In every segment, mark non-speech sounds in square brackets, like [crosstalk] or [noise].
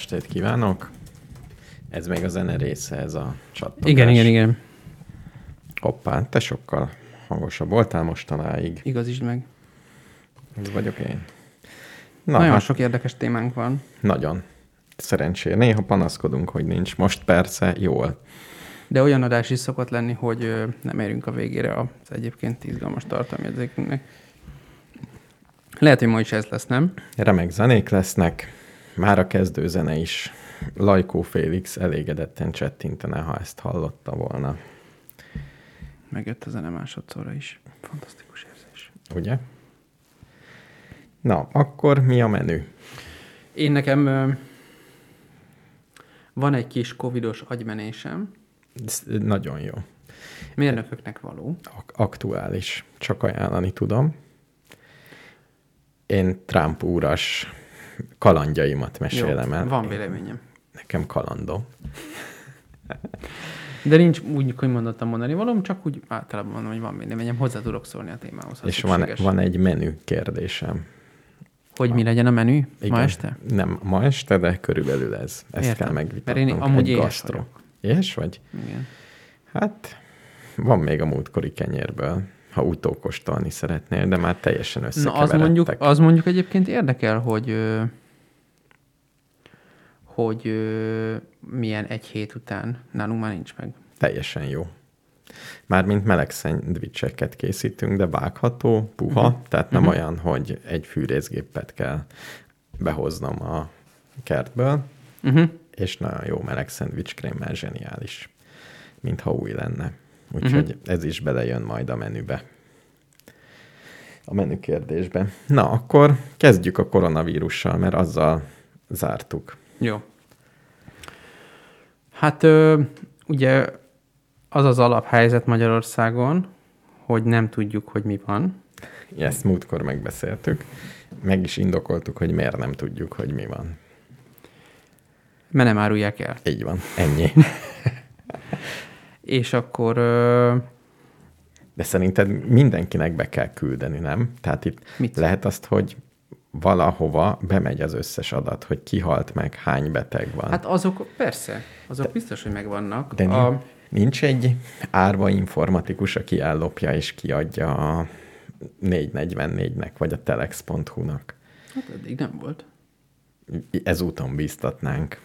Estét kívánok! Ez még a zene része, ez a csattogás. Igen, igen, igen. Hoppá, te sokkal hangosabb voltál mostanáig. Igazítsd meg. Ez vagyok én. Na, Nagyon hát, sok érdekes témánk van. Nagyon. Szerencsére. Néha panaszkodunk, hogy nincs. Most persze jól. De olyan adás is szokott lenni, hogy nem érünk a végére az egyébként izgalmas tartalmjegyzékünknek. Lehet, hogy ma is ez lesz, nem? Remek zenék lesznek. Már a kezdő zene is. Lajkó Félix elégedetten csettintene, ha ezt hallotta volna. Megjött a zene másodszorra is. Fantasztikus érzés. Ugye? Na, akkor mi a menü? Én nekem ö, van egy kis covidos agymenésem. Ez nagyon jó. Mérnököknek való. Ak- aktuális. Csak ajánlani tudom. Én Trump úras kalandjaimat mesélem Jó, el. van véleményem. Nekem kalandom. De nincs úgy, hogy mondottam mondani valóm, csak úgy általában mondom, hogy van véleményem, hozzá tudok szólni a témához. És van, szükséges. van egy menü kérdésem. Hogy mi legyen a menü Igen. ma este? Nem ma este, de körülbelül ez. Ezt Értem. kell Mert megvitatnunk. én amúgy egy éhes gasztro. vagyok. Éhes vagy? Igen. Hát, van még a múltkori kenyérből, ha utókostolni szeretnél, de már teljesen Na, az összekeveredtek. mondjuk, az mondjuk egyébként érdekel, hogy hogy milyen egy hét után nálunk már nincs meg. Teljesen jó. Mármint meleg szendvicseket készítünk, de vágható, puha, uh-huh. tehát nem uh-huh. olyan, hogy egy fűrészgépet kell behoznom a kertből, Uh-huh. és nagyon jó meleg szendvicskrémmel zseniális, mintha új lenne. Úgyhogy uh-huh. ez is belejön majd a menübe. A menü kérdésbe. Na, akkor kezdjük a koronavírussal, mert azzal zártuk. Jó. Hát ö, ugye az az alaphelyzet Magyarországon, hogy nem tudjuk, hogy mi van. Ezt múltkor megbeszéltük. Meg is indokoltuk, hogy miért nem tudjuk, hogy mi van. Mert nem árulják el. Így van, ennyi. [laughs] És akkor ö, De szerinted mindenkinek be kell küldeni, nem? Tehát itt Mit? lehet azt, hogy valahova bemegy az összes adat, hogy ki halt meg, hány beteg van. hát azok persze, azok biztos, hogy megvannak. De a... nincs egy árva informatikus, aki ellopja és kiadja a 444-nek, vagy a telex.hu-nak. hát eddig nem volt. Ezúton bíztatnánk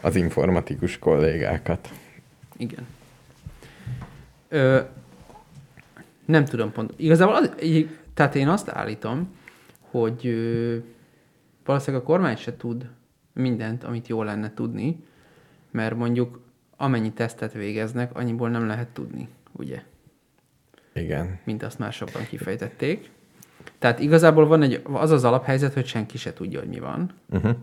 az informatikus kollégákat. Igen. Ö, nem tudom pont. Igazából az, tehát én azt állítom, hogy ö, valószínűleg a kormány se tud mindent, amit jól lenne tudni, mert mondjuk amennyi tesztet végeznek, annyiból nem lehet tudni, ugye? Igen. Mint azt már sokan kifejtették. Tehát igazából van egy, az az alaphelyzet, hogy senki se tudja, hogy mi van. Uh-huh.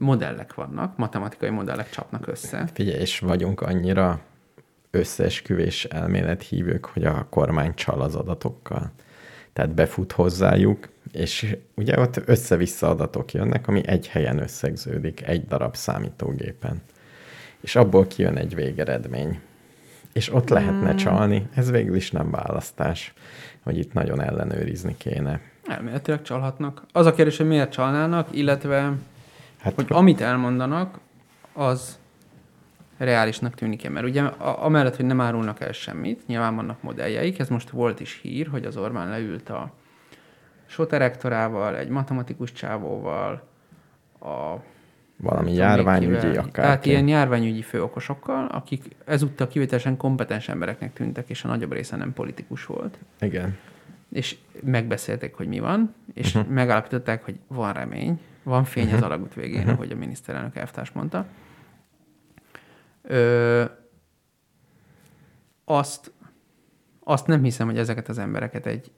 Modellek vannak, matematikai modellek csapnak össze. Figyelj, és vagyunk annyira összeesküvés elmélet hívők, hogy a kormány csal az adatokkal. Tehát befut hozzájuk, és ugye ott össze-vissza adatok jönnek, ami egy helyen összegződik, egy darab számítógépen. És abból kijön egy végeredmény. És ott lehetne csalni, ez végül is nem választás, hogy itt nagyon ellenőrizni kéne. Elméletileg csalhatnak. Az a kérdés, hogy miért csalnának, illetve Hát hogy amit elmondanak, az reálisnak tűnik-e. Mert ugye a- amellett, hogy nem árulnak el semmit, nyilván vannak modelljeik, ez most volt is hír, hogy az Orbán leült a soterektorával, egy matematikus csávóval, a valami járványügyi akár. Tehát ilyen járványügyi főokosokkal, akik ezúttal kivételesen kompetens embereknek tűntek, és a nagyobb része nem politikus volt. Igen. És megbeszélték, hogy mi van, és uh-huh. megállapították, hogy van remény, van fény uh-huh. az alagút végén, uh-huh. ahogy a miniszterelnök elvtárs mondta. Ö, azt, azt nem hiszem, hogy ezeket az embereket egy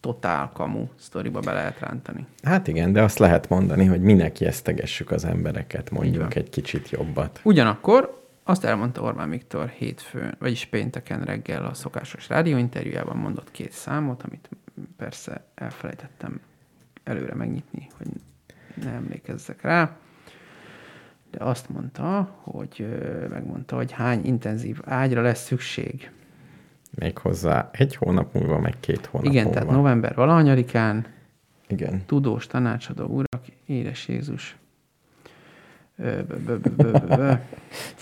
totál kamu sztoriba be lehet rántani. Hát igen, de azt lehet mondani, hogy minek ijesztegessük az embereket, mondjuk egy kicsit jobbat. Ugyanakkor azt elmondta Orbán Viktor hétfőn, vagyis pénteken reggel a szokásos rádióinterjújában mondott két számot, amit persze elfelejtettem előre megnyitni, hogy ne emlékezzek rá. De azt mondta, hogy megmondta, hogy hány intenzív ágyra lesz szükség. Méghozzá egy hónap múlva, meg két hónap Igen, múlva. tehát november valahanyadikán Igen. tudós tanácsadó urak, édes Jézus. [laughs]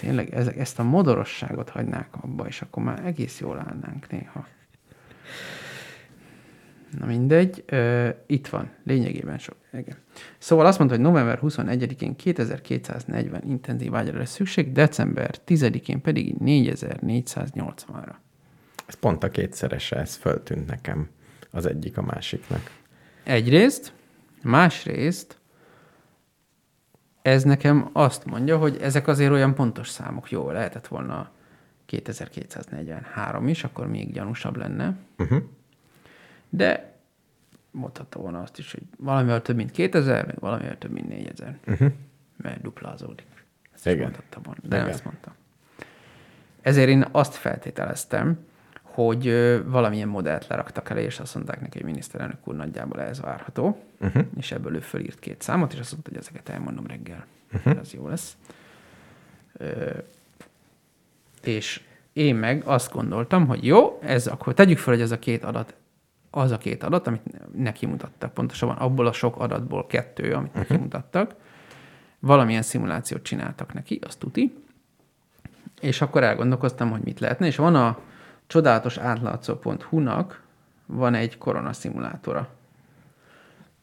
Tényleg ezek, ezt a modorosságot hagynák abba, és akkor már egész jól állnánk néha. Na mindegy, ö, itt van, lényegében sok. Igen. Szóval azt mondta, hogy november 21-én 2240 intenzív ágyra lesz szükség, december 10-én pedig 4480-ra. Ez pont a kétszerese, ez föltűnt nekem az egyik a másiknak. Egyrészt, másrészt ez nekem azt mondja, hogy ezek azért olyan pontos számok. Jó, lehetett volna 2243 is, akkor még gyanúsabb lenne. Uh-huh. De mondhatta volna azt is, hogy valamivel több, mint 2000, meg valamivel több, mint 4000. Uh-huh. Mert duplázódik. Ezt Igen. mondhatta volna, de nem Igen. ezt mondta. Ezért én azt feltételeztem, hogy valamilyen modellt leraktak elé, és azt mondták neki, hogy miniszterelnök úr nagyjából ez várható, Uh-huh. és ebből ő fölírt két számot, és azt mondta, hogy ezeket elmondom reggel. Uh-huh. Ez jó lesz. Ö, és én meg azt gondoltam, hogy jó, ez akkor tegyük fel, hogy ez a két adat, az a két adat, amit neki mutattak. Pontosabban abból a sok adatból kettő, amit neki mutattak. Valamilyen szimulációt csináltak neki, azt tuti. És akkor elgondolkoztam, hogy mit lehetne, és van a csodálatos átlátszó.hu-nak van egy koronaszimulátora,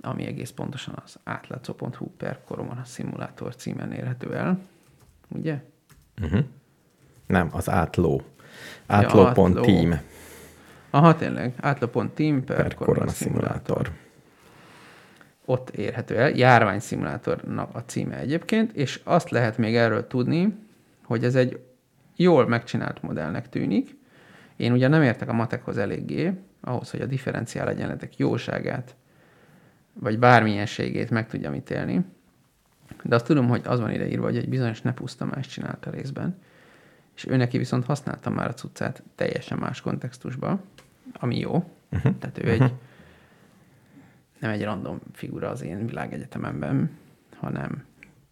ami egész pontosan az átlátszó.hu per korona szimulátor címen érhető el. Ugye? Uh-huh. Nem, az átló. átló. Aha, tényleg. Átló.team per, per korona korona szimulátor. szimulátor. Ott érhető el. Járványszimulátornak a címe egyébként, és azt lehet még erről tudni, hogy ez egy jól megcsinált modellnek tűnik. Én ugye nem értek a matekhoz eléggé, ahhoz, hogy a differenciál egyenletek jóságát, vagy bármilyenségét meg tudjam ítélni. De azt tudom, hogy az van ide írva, hogy egy bizonyos ne puszta más csinálta részben, és ő neki viszont használtam már a cuccát teljesen más kontextusba, ami jó. Uh-huh. Tehát ő egy nem egy random figura az én világegyetememben, hanem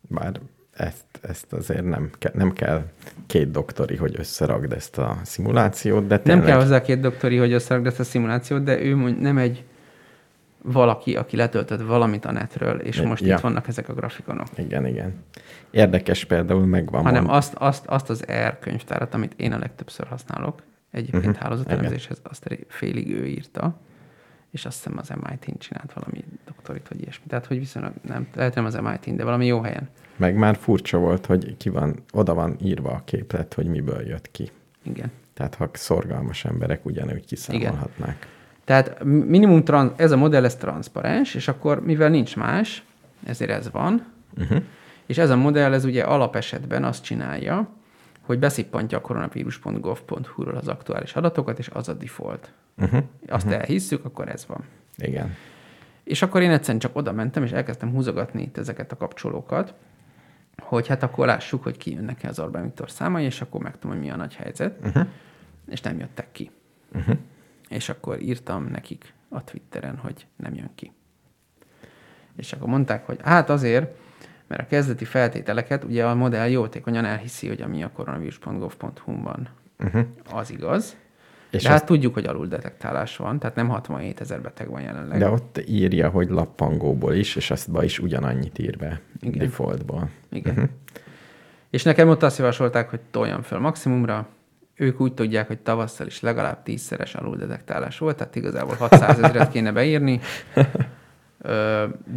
Bár ezt, ezt azért nem, ke, nem kell két doktori, hogy összeragd ezt a szimulációt, de nem tényleg... kell hozzá két doktori, hogy összerakd ezt a szimulációt, de ő mond, nem egy valaki, aki letöltött valamit a netről, és Ja. most itt vannak ezek a grafikonok. Igen, igen. Érdekes például megvan hanem mond- azt, azt, azt az R könyvtárat, amit én a legtöbbször használok, egyébként Mhm, uh-huh. hálózatelemzéshez, azt félig ő írta, és azt hiszem az MIT-n csinált valami doktorit, vagy ilyesmi. Tehát, hogy viszonylag nem, lehet nem az MIT-n, de valami jó helyen. Meg már furcsa volt, hogy ki van, oda van írva a képlet, hogy miből jött ki. Igen. Tehát ha szorgalmas emberek ugyanúgy kiszámolhatnák. Tehát minimum trans, ez a modell, ez transzparens, és akkor mivel nincs más, ezért ez van, Uh-huh. és ez a modell, ez ugye alapesetben azt csinálja, hogy beszippantja a koronavírus.gov.hu-ról az aktuális adatokat, és az a default. Uh-huh. Azt uh-huh. elhisszük, akkor ez van. Igen. És akkor én egyszerűen csak oda mentem, és elkezdtem húzogatni itt ezeket a kapcsolókat, hogy hát akkor lássuk, hogy ki jönnek az Orbán Viktor számai, és akkor megtudom, hogy mi a nagy helyzet. Uh-huh. És nem jöttek ki. Uh-huh. És akkor írtam nekik a Twitteren, hogy nem jön ki. És akkor mondták, hogy hát azért, mert a kezdeti feltételeket ugye a modell jótékonyan elhiszi, hogy ami a koronavírus.gov.hu van, Uh-huh. az igaz. És De hát tudjuk, hogy alul detektálás van, tehát nem 67 ezer beteg van jelenleg. de ott írja, hogy lappangóból is, és ezt be is ugyanannyit ír be Igen. defaultból. Igen. Uh-huh. És nekem ott azt javasolták, hogy toljam fel maximumra. Ők úgy tudják, hogy tavasszal is legalább tízszeres aluldetektálás volt, tehát igazából 600 ezeret kéne beírni. [laughs]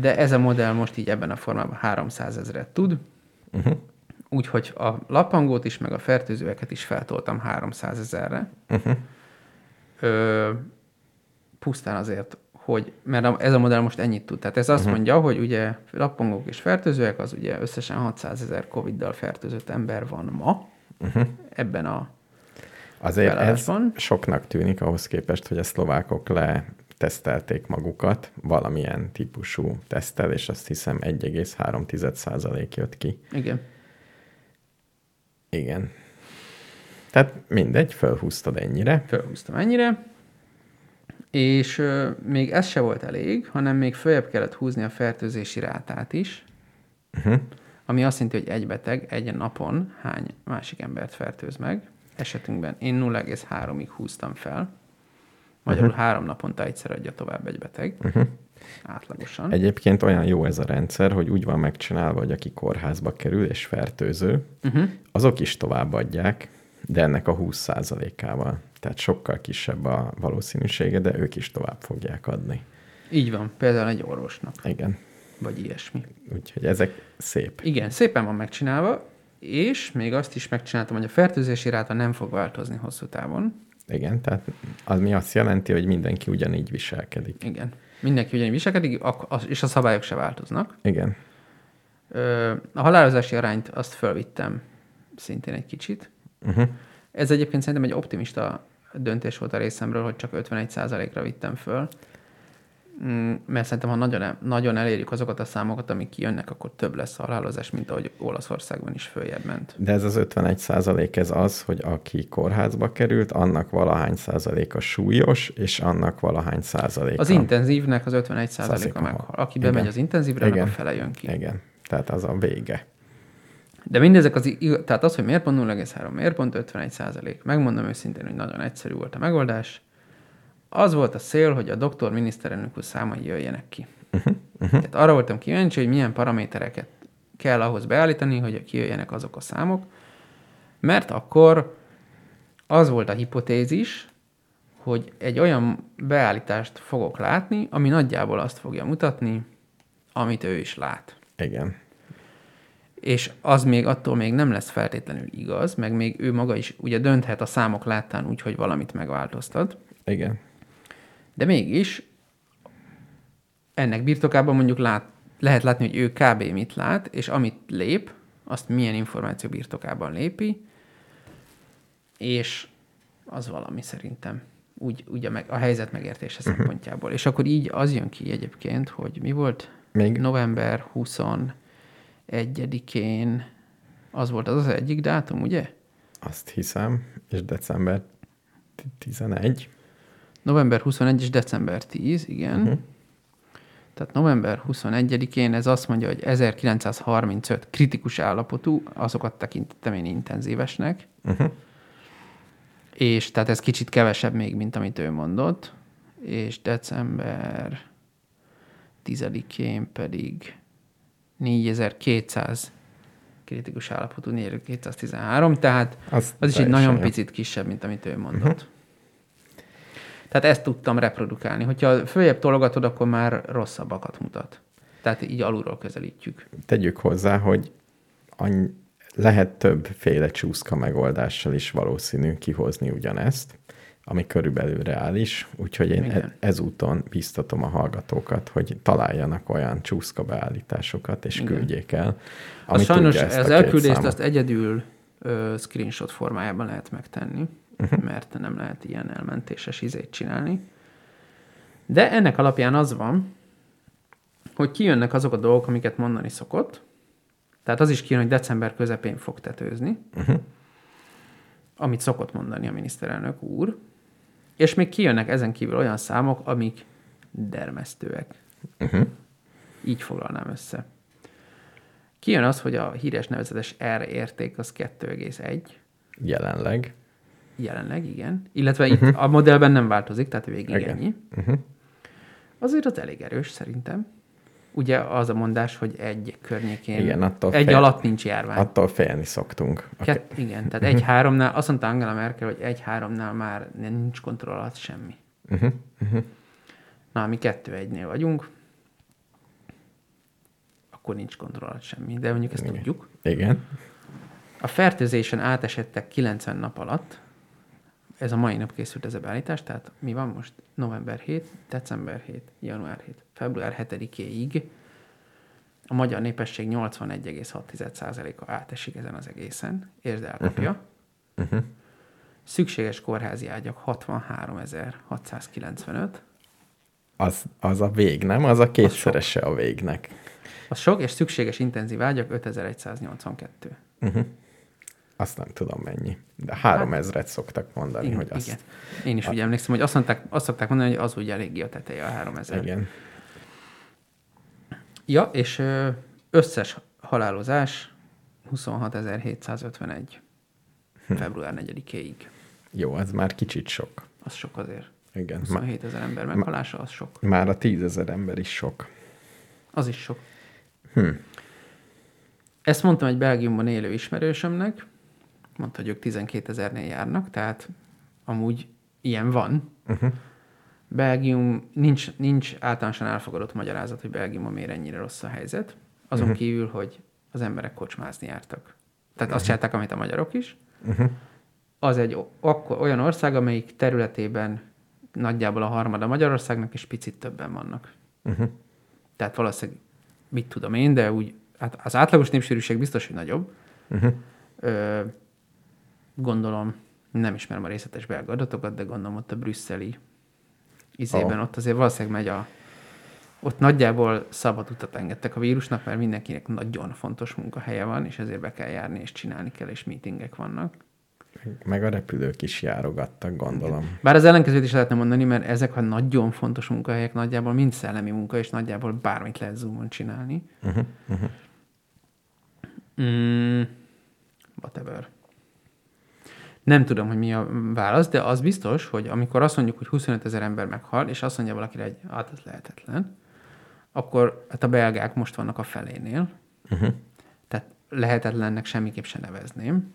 De ez a modell most így ebben a formában 300 ezeret tud. Uh-huh. Úgyhogy a lapangót is, meg a fertőzőeket is feltoltam 300 ezerre. Uh-huh. Ö, pusztán azért, hogy, mert ez a modell most ennyit tud. Tehát ez azt uh-huh. mondja, hogy ugye lappangók és fertőzőek, az ugye összesen 600 ezer Covid-dal fertőzött ember van ma Uh-huh. ebben a Azért ez soknak tűnik ahhoz képest, hogy a szlovákok letesztelték magukat valamilyen típusú tesztel, és azt hiszem 1,3% jött ki. Igen. Igen. Tehát mindegy, felhúztad ennyire. Fölhúztam ennyire, és ö, még ez se volt elég, hanem még följebb kellett húzni a fertőzési rátát is, Uh-huh. ami azt jelenti, hogy egy beteg egy napon hány másik embert fertőz meg. Esetünkben én 0,3-ig húztam fel. Magyarul uh-huh. három naponta egyszer adja tovább egy beteg. Uh-huh. átlagosan. Egyébként olyan jó ez a rendszer, hogy úgy van megcsinálva, hogy aki kórházba kerül és fertőző, Uh-huh. azok is továbbadják, de ennek a 20%-ával. Tehát sokkal kisebb a valószínűsége, de ők is tovább fogják adni. Így van, például egy orvosnak, Igen. vagy ilyesmi. Úgyhogy ezek szép. Igen, szépen van megcsinálva, és még azt is megcsináltam, hogy a fertőzési ráta nem fog változni hosszú távon. Igen, tehát az mi azt jelenti, hogy mindenki ugyanígy viselkedik. Igen. Mindenki ugyanígy viselkedik, és a szabályok se változnak. Igen. A halálozási arányt azt fölvittem szintén egy kicsit. Uh-huh. Ez egyébként szerintem egy optimista döntés volt a részemről, hogy csak 51%-ra vittem föl. Mm, Mert szerintem, ha nagyon, nagyon elérjük azokat a számokat, amik kijönnek, akkor több lesz a halálozás, mint ahogy Olaszországban is följebb ment. De ez az 51 százalék, ez az, hogy aki kórházba került, annak valahány százaléka súlyos, és annak valahány százaléka. Az intenzívnek az 51%-a Százaléka meghal. hal. Aki Igen. bemegy az intenzívre, meg a Igen. fele jön ki. Igen, tehát az a vége. De mindezek az, tehát az, hogy miért pont 0,3, miért pont 51 százalék, megmondom őszintén, hogy nagyon egyszerű volt a megoldás. Az volt a cél, hogy a doktor miniszterelnök úr számai jöjjenek ki. Uh-huh, uh-huh. Tehát arra voltam kíváncsi, hogy milyen paramétereket kell ahhoz beállítani, hogy kijöjjenek azok a számok, mert akkor az volt a hipotézis, hogy egy olyan beállítást fogok látni, ami nagyjából azt fogja mutatni, amit ő is lát Igen. és az még attól még nem lesz feltétlenül igaz, meg még ő maga is ugye dönthet a számok láttán úgy, hogy valamit megváltoztat, Igen. De mégis ennek birtokában mondjuk lát, lehet látni, hogy ő kb. mit lát, és amit lép, azt milyen információ birtokában lépi, és az valami szerintem úgy, úgy a, meg, a helyzet megértése uh-huh. szempontjából. És akkor így az jön ki egyébként, hogy mi volt? Még November 21-én az volt az az egyik dátum, ugye? azt hiszem, és december 11. November 21 és december 10, igen. Uh-huh. Tehát november 21-én ez azt mondja, hogy 1935 kritikus állapotú, azokat tekintettem én intenzívesnek, Uh-huh. és tehát ez kicsit kevesebb még, mint amit ő mondott, és december 10-én pedig 4200 kritikus állapotú, 4213, tehát Az, az is egy nagyon jó. picit kisebb, mint amit ő mondott. Uh-huh. Tehát ezt tudtam reprodukálni. Hogyha följebb tologatod, akkor már rosszabbakat mutat. Tehát így alulról közelítjük. Tegyük hozzá, hogy annyi, lehet többféle csúszka megoldással is valószínű kihozni ugyanezt, ami körülbelül reális, úgyhogy én Igen. e- ezúton biztatom a hallgatókat, hogy találjanak olyan csúszka beállításokat, és Igen. küldjék el. Az sajnos ezt az elküldést azt egyedül ö, screenshot formájában lehet megtenni. Uh-huh. mert nem lehet ilyen elmentéses izét csinálni. De ennek alapján az van, hogy kijönnek azok a dolgok, amiket mondani szokott. Tehát az is kijön, hogy december közepén fog tetőzni, Uh-huh. amit szokott mondani a miniszterelnök úr. És még kijönnek ezen kívül olyan számok, amik dermesztőek. Uh-huh. Így foglalnám össze. Kijön az, hogy a híres nevezetes R érték az 2,1, Jelenleg. Jelenleg, igen. Illetve itt a modellben nem változik, tehát végig Igen. ennyi. Uh-huh. Azért az elég erős szerintem. Ugye az a mondás, hogy egy környékén, Igen, attól egy fél- alatt nincs járvány. Attól félni szoktunk. A Kett, igen, tehát egy háromnál, azt mondta Angela Merkel, hogy egy háromnál már nincs kontroll alatt semmi. Uh-huh. Uh-huh. Na, mi kettő egynél vagyunk, akkor nincs kontroll alatt semmi, de mondjuk ezt Igen. tudjuk. Igen. A fertőzésen átesettek 90 nap alatt, ez a mai nap készült ez a beállítás, tehát mi van most? November 7, december 7, január 7, február 7-éig a magyar népesség 81,6%-a átesik ezen az egészen, érd elkapja. Uh-huh. Szükséges kórházi ágyak 63.695, Az, az a vég, nem? Az a kétszerese a végnek. az sok, és szükséges intenzív ágyak 5182. Uh-huh. Azt nem tudom mennyi. De három ezret szoktak mondani, Igen, hogy azt... igen. Én is úgy emlékszem, hogy azt, mondták, azt szokták mondani, hogy az ugye eléggé a teteje a 3000. Igen. Ja, és összes halálozás 26.751 Hm. február 4-éig. Jó, az már kicsit sok. Az sok azért. Igen. 27 ezer ember meghalása, az sok. Már a 10 ezer ember is sok. Az is sok. Hm. Ezt mondtam egy Belgiumban élő ismerősömnek, mondta, hogy ők 12 ezernél járnak, tehát amúgy ilyen van. Uh-huh. Belgium, nincs, nincs általánosan elfogadott magyarázat, hogy Belgiumban miért ennyire rossz a helyzet. Azon uh-huh. kívül, hogy az emberek kocsmázni jártak. Tehát uh-huh. azt csinálták, amit a magyarok is. Uh-huh. Az egy akkor olyan ország, amelyik területében nagyjából a harmada Magyarországnak, és picit többen vannak. Uh-huh. Tehát valószínűleg, mit tudom én, de úgy, hát az átlagos népsűrűség biztos, hogy nagyobb. Uh-huh. Ö, gondolom, nem ismerem a részletes belga adatokat, de gondolom ott a brüsszeli izében, Oh. ott azért valószínűleg megy a... Ott nagyjából szabad utat engedtek a vírusnak, mert mindenkinek nagyon fontos munkahelye van, és ezért be kell járni, és csinálni kell, és meetingek vannak. Meg a repülők is járogattak, gondolom. Bár az ellenkezőt is lehetne mondani, mert ezek a nagyon fontos munkahelyek nagyjából mind szellemi munka, és nagyjából bármit lehet Zoomon csinálni. Uh-huh. Uh-huh. Mm, whatever. Nem tudom, hogy mi a válasz, de az biztos, hogy amikor azt mondjuk, hogy 25 ezer ember meghal, és azt mondja valakire, hogy hát ez lehetetlen, akkor hát a belgák most vannak a felénél, Uh-huh. tehát lehetetlennek semmiképp se nevezném.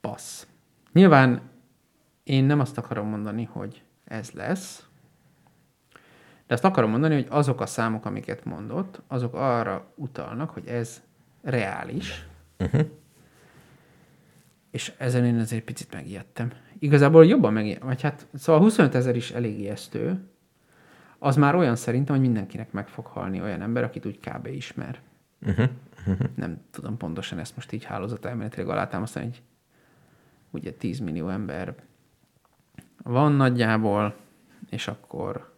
Passz. Nyilván én nem azt akarom mondani, hogy ez lesz, de azt akarom mondani, hogy azok a számok, amiket mondott, azok arra utalnak, hogy ez reális, Uh-huh. És ezen én azért picit megijedtem. Igazából jobban megijedtem, vagy hát, szóval 25 ezer is elég ijesztő, az már olyan szerintem, hogy mindenkinek meg fog halni olyan ember, akit úgy kb. ismer. Uh-huh. Nem tudom pontosan ezt most így hálózat elméletileg alátámasztani, hogy ugye 10 millió ember van nagyjából, és akkor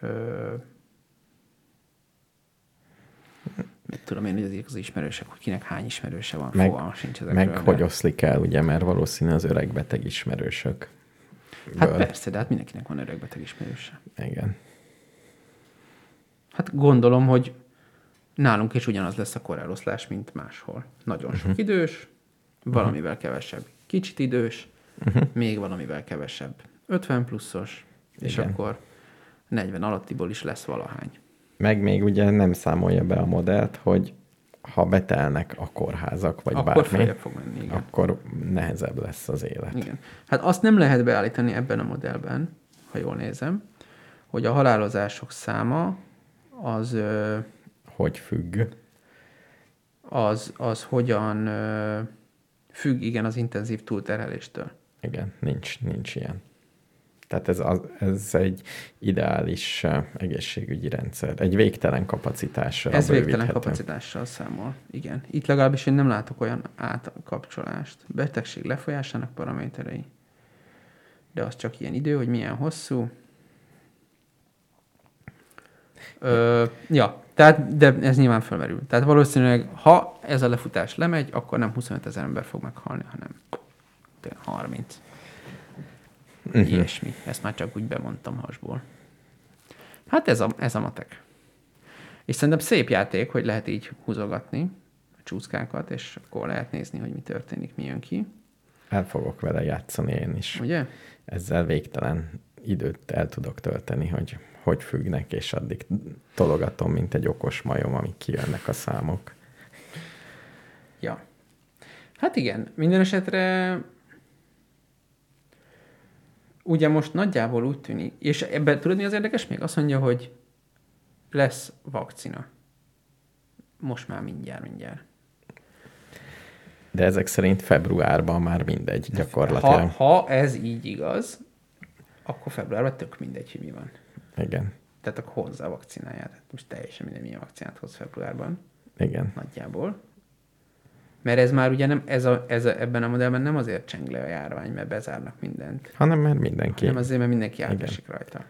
ö, mit tudom én, hogy az ismerősek, hogy kinek hány ismerőse van, Meg- fogalma sincs ezekről. Meg de- hogy oszlik el, ugye, mert valószínű az öreg beteg ismerősök. Hát Ből. persze, de hát mindenkinek van öregbeteg ismerőse. Igen. Hát gondolom, hogy nálunk is ugyanaz lesz a koreloszlás, mint máshol. Nagyon sok uh-huh. idős, valamivel kevesebb kicsit idős, uh-huh. még valamivel kevesebb 50 pluszos, és Igen. akkor 40 alattiból is lesz valahány. Meg még ugye nem számolja be a modellt, hogy ha betelnek a kórházak, vagy akkor bármi, fog menni, igen. akkor nehezebb lesz az élet. igen. Hát azt nem lehet beállítani ebben a modellben, ha jól nézem, hogy a halálozások száma az ö, Hogy függ. az, az hogyan ö, függ, igen, az intenzív túlterheléstől. Igen, nincs, nincs ilyen. Tehát ez, az, ez egy ideális egészségügyi rendszer. Egy végtelen kapacitással Ez végtelen kapacitással számol. Igen. Itt legalábbis én nem látok olyan átkapcsolást. Betegség lefolyásának paraméterei. De az csak ilyen idő, hogy milyen hosszú. Ö, ja, tehát, de ez nyilván felmerül. Tehát valószínűleg, ha ez a lefutás lemegy, akkor nem 25 ezer ember fog meghalni, hanem tényleg 30. Mhm. Ilyesmi. Ezt már csak úgy bemondtam hasból. Hát ez a, ez a matek. És szerintem szép játék, hogy lehet így húzogatni a csúszkákat, és akkor lehet nézni, hogy mi történik, mi jön ki. El fogok vele játszani én is. Ugye? Ezzel végtelen időt el tudok tölteni, hogy hogy függnek, és addig tologatom, mint egy okos majom, amik kijönnek a számok. Ja. Hát igen, minden esetre ugye most nagyjából úgy tűnik, és ebben tudod mi az érdekes még? Azt mondja, hogy lesz vakcina. Most már mindjárt, mindjárt. De ezek szerint februárban már mindegy Ha, gyakorlatilag. ha ez így igaz, akkor februárban tök mindegy, hogy mi van. Igen, Tehát akkor hozzá a vakcináját. Most teljesen mindegy, milyen vakcinát hoz februárban. igen. Nagyjából. Mert ez már ugye nem, ez a, ez a, ebben a modellben nem azért cseng le a járvány, mert bezárnak mindent, Hanem mert mindenki. hanem azért, mert mindenki átesik rajta.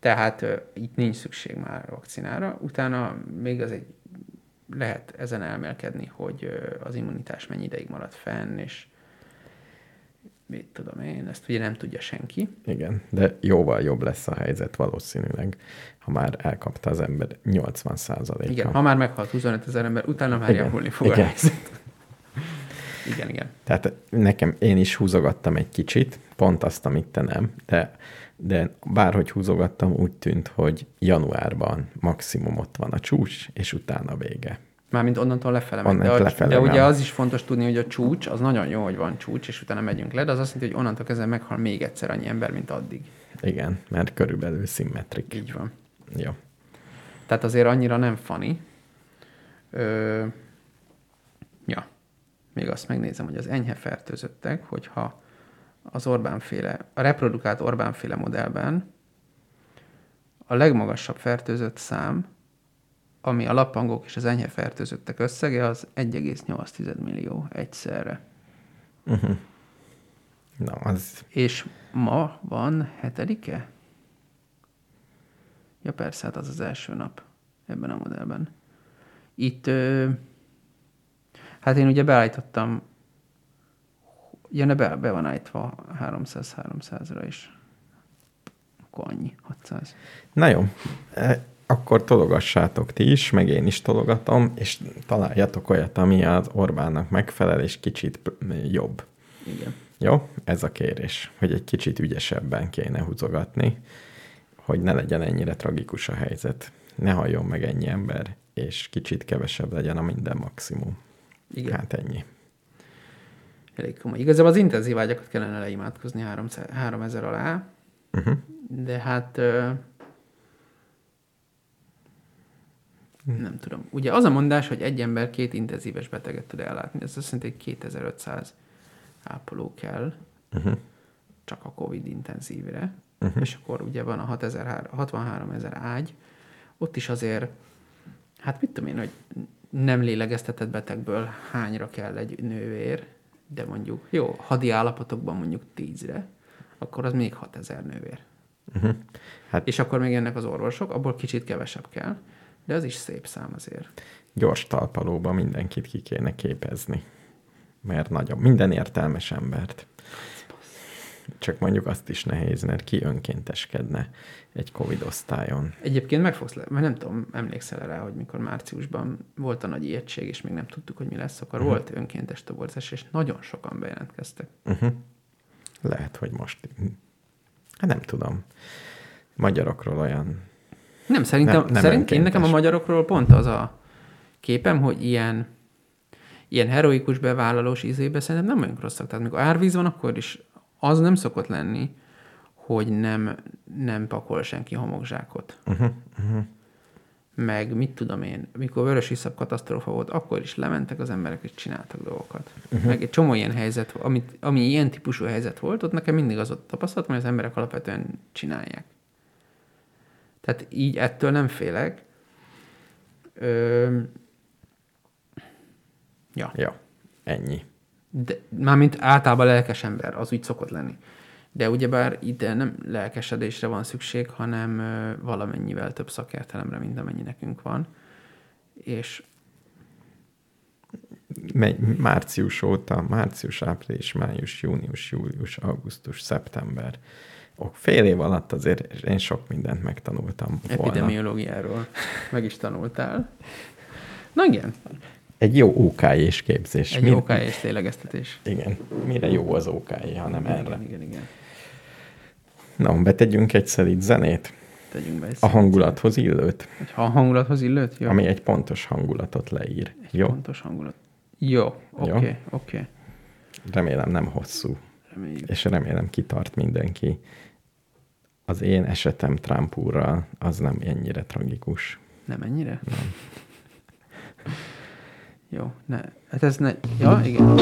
Tehát ö, itt nincs szükség már vakcinára. Utána még az egy lehet ezen elmélkedni, hogy ö, az immunitás mennyi ideig marad fenn, és mit tudom én, ezt ugye nem tudja senki. Igen, de jóval jobb lesz a helyzet valószínűleg, ha már elkapta az ember 80% Igen, ha már meghalt 25 ezer ember, utána már javulni fog a igen. helyzet. [laughs] Igen, igen. Tehát nekem, én is húzogattam egy kicsit, pont azt, amit te nem, de, de bárhogy húzogattam, úgy tűnt, hogy januárban maximum ott van a csúcs, és utána vége. Mármint onnantól lefele megy. Onnantól De, lefele de ugye az is fontos tudni, hogy a csúcs, az nagyon jó, hogy van csúcs, és utána megyünk le, de az azt jelenti, hogy onnantól kezdve meghal még egyszer annyi ember, mint addig. Igen, mert körülbelül szimmetrik. Így van. Jó. Tehát azért annyira nem funny. Ö, ja. Még azt megnézem, hogy az enyhe fertőzöttek, hogyha az Orbán-féle, a reprodukált Orbán-féle modellben a legmagasabb fertőzött szám, ami a lappangók és az enyhe fertőzöttek összege, az 1,8 millió egyszerre. Na, az És ma van hetedike? Ja persze, hát az az első nap ebben a modellben. Itt, ö, hát én ugye beállítottam, ja ne be, be van állítva 300-300-ra is. Akkor annyi, 600. Na jó, E, akkor tologassátok ti is, meg én is tologatom, és találjatok olyat, ami az Orbánnak megfelel, és kicsit jobb. Igen. Jó? Ez a kérés, hogy egy kicsit ügyesebben kéne húzogatni, hogy ne legyen ennyire tragikus a helyzet. Ne halljon meg ennyi ember, és kicsit kevesebb legyen a minden maximum. Igen. Hát ennyi. Elég komoly. Igazából az intenzív ágyakat kellene leimádkozni 300 3000 alá, Uh-huh. de hát ö, nem tudom. Ugye az a mondás, hogy egy ember két intenzíves beteget tud ellátni, ez azt jelenti, hogy 2500 ápoló kell Uh-huh. csak a Covid intenzívre, Uh-huh. és akkor ugye van a 6000, 63 ezer ágy, ott is azért, hát mit tudom én, hogy nem lélegeztetett betegből hányra kell egy nővér, de mondjuk, jó, hadi állapotokban mondjuk 10-re, akkor az még 6000 nővér. Uh-huh. Hát És akkor még jönnek az orvosok, abból kicsit kevesebb kell, de az is szép szám azért. gyors talpalóba mindenkit ki kéne képezni. Mert nagyon, minden értelmes embert. Csak mondjuk azt is nehéz, mert ki önkénteskedne egy Covid osztályon. Egyébként meg fogsz le, mert nem tudom, emlékszel rá, hogy mikor márciusban volt a nagy ijegység, és még nem tudtuk, hogy mi lesz, akkor uh-huh. volt önkéntes toborzás, és nagyon sokan bejelentkeztek. Uh-huh. Lehet, hogy most... Hát nem tudom. Magyarokról olyan... Nem, szerintem, Nem- nem, szerint én nekem a magyarokról pont az a képem, hogy ilyen, ilyen heroikus bevállalós ízébe szerintem nem olyan rosszak. Tehát amikor árvíz van, akkor is az nem szokott lenni, hogy nem, nem pakol senki homokzsákot. Uh-huh. Uh-huh. Meg mit tudom én, mikor vörös iszap katasztrófa volt, akkor is lementek az emberek, és csináltak dolgokat. Uh-huh. Meg egy csomó ilyen helyzet, amit, ami ilyen típusú helyzet volt, ott nekem mindig az ott tapasztalatom, hogy az emberek alapvetően csinálják. Tehát így ettől nem félek. Ö, ja. Ja, ennyi. De, mármint általában lelkes ember, az úgy szokott lenni. De ugyebár ide nem lelkesedésre van szükség, hanem valamennyivel több szakértelemre, mint amennyi nekünk van. És március óta, március, április, május, június, július, augusztus, szeptember. Ok, fél év alatt azért én sok mindent megtanultam volna. epidemiológiáról meg is tanultál. Na igen, Egy jó OK-és képzés. egy Mi- OK és lélegeztetés. Igen. Mire jó az OK, hanem erre. Igen, igen, igen. Na, betegyünk egy szelíd zenét. Tegyünk be egy A hangulathoz illőt, Egy ha hangulathoz illőt? Jó. ami egy pontos hangulatot leír. egy Jó? pontos hangulat. Jó, oké, Jó. oké. Okay, Remélem nem hosszú, Reméljük. és remélem kitart mindenki. Az én esetem Trump úrral az nem ennyire tragikus. Nem ennyire? Nem. Jó, ne. Hát ez ne... Ja, igen.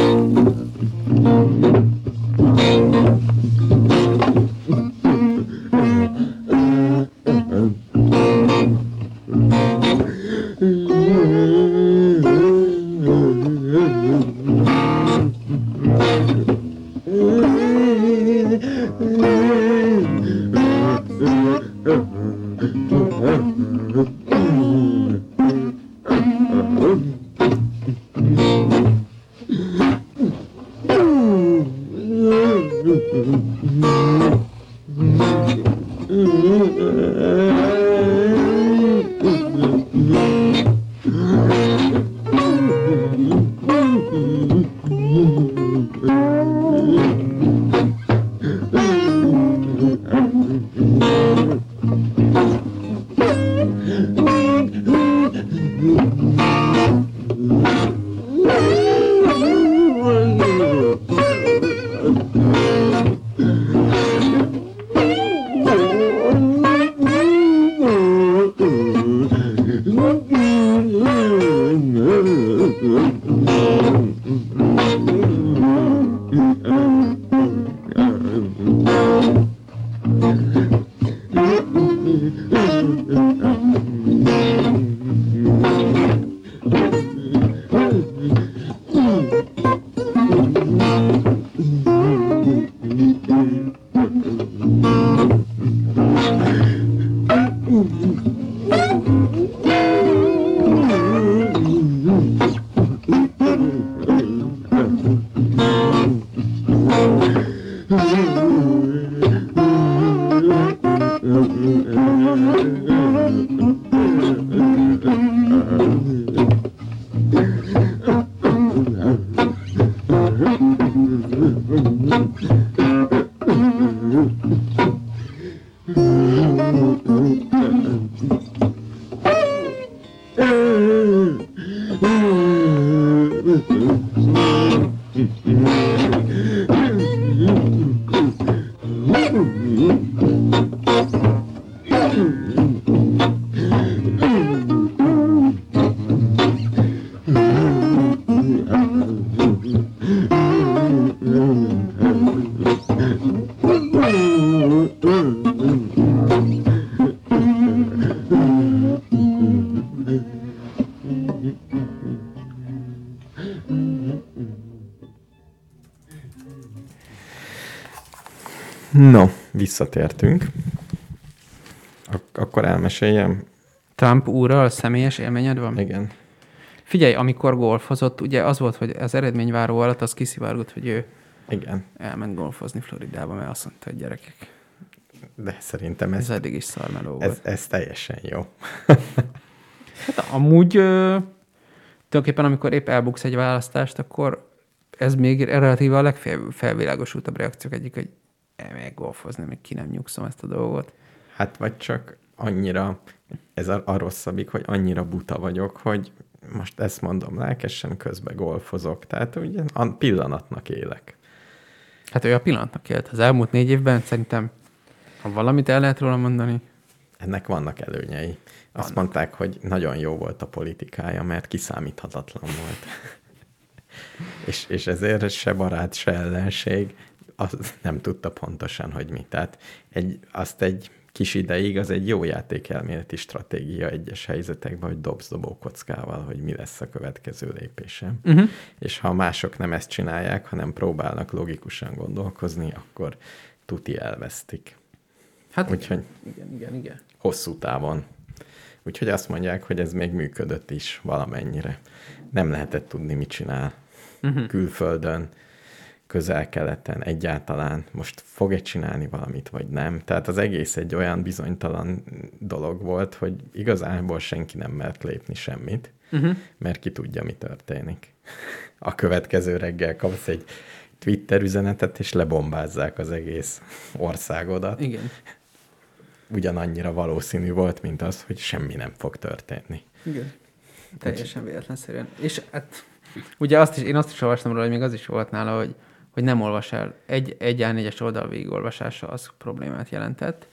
Visszatértünk. Ak- akkor elmeséljem. Trump úrral személyes élményed van? Igen. Figyelj, amikor golfozott, ugye az volt, hogy az eredményváró alatt az kiszivárgott, hogy ő Igen. elment golfozni Floridába, mert azt mondta, hogy gyerekek, De szerintem ez ez, eddig is szarmeló volt. ez, ez teljesen jó. [laughs] Hát amúgy ö, tulajdonképpen, amikor épp elbuksz egy választást, akkor ez még relatíve a legfelvilágosultabb reakciók egyik, hogy elmegyek golfozni, még ki nem nyugszom ezt a dolgot. Hát vagy csak annyira, ez a, a rosszabbik, hogy annyira buta vagyok, hogy most ezt mondom lelkesen, közben golfozok. Tehát ugye a pillanatnak élek. Hát ő a pillanatnak élt. Az elmúlt négy évben szerintem, ha valamit el lehet róla mondani, Ennek vannak előnyei. Azt Vannak. mondták, hogy nagyon jó volt a politikája, mert kiszámíthatatlan volt. [laughs] és, és ezért se barát, se ellenség, az nem tudta pontosan, hogy mi. Tehát egy, azt egy kis ideig az egy jó játékelméleti stratégia egyes helyzetekben, hogy dobsz dobó kockával, hogy mi lesz a következő lépésem. uh-huh. És ha mások nem ezt csinálják, hanem próbálnak logikusan gondolkozni, akkor tuti elvesztik. hát Úgyhogy igen, igen, igen. hosszú távon. Úgyhogy azt mondják, hogy ez még működött is valamennyire. Nem lehetett tudni, mit csinál Uh-huh. külföldön, közel-keleten egyáltalán. Most fog-e csinálni valamit, vagy nem. Tehát az egész egy olyan bizonytalan dolog volt, hogy igazából senki nem mert lépni semmit, Uh-huh. mert ki tudja, mi történik. A következő reggel kapsz egy Twitter üzenetet, és lebombázzák az egész országodat Igen. ugyanannyira valószínű volt, mint az, hogy semmi nem fog történni. Igen. Teljesen véletlenszerűen. És hát ugye azt is, én azt is olvastam róla, hogy még az is volt nála, hogy, hogy nem olvas el. Egy, egy A4-es oldal végigolvasása az problémát jelentett,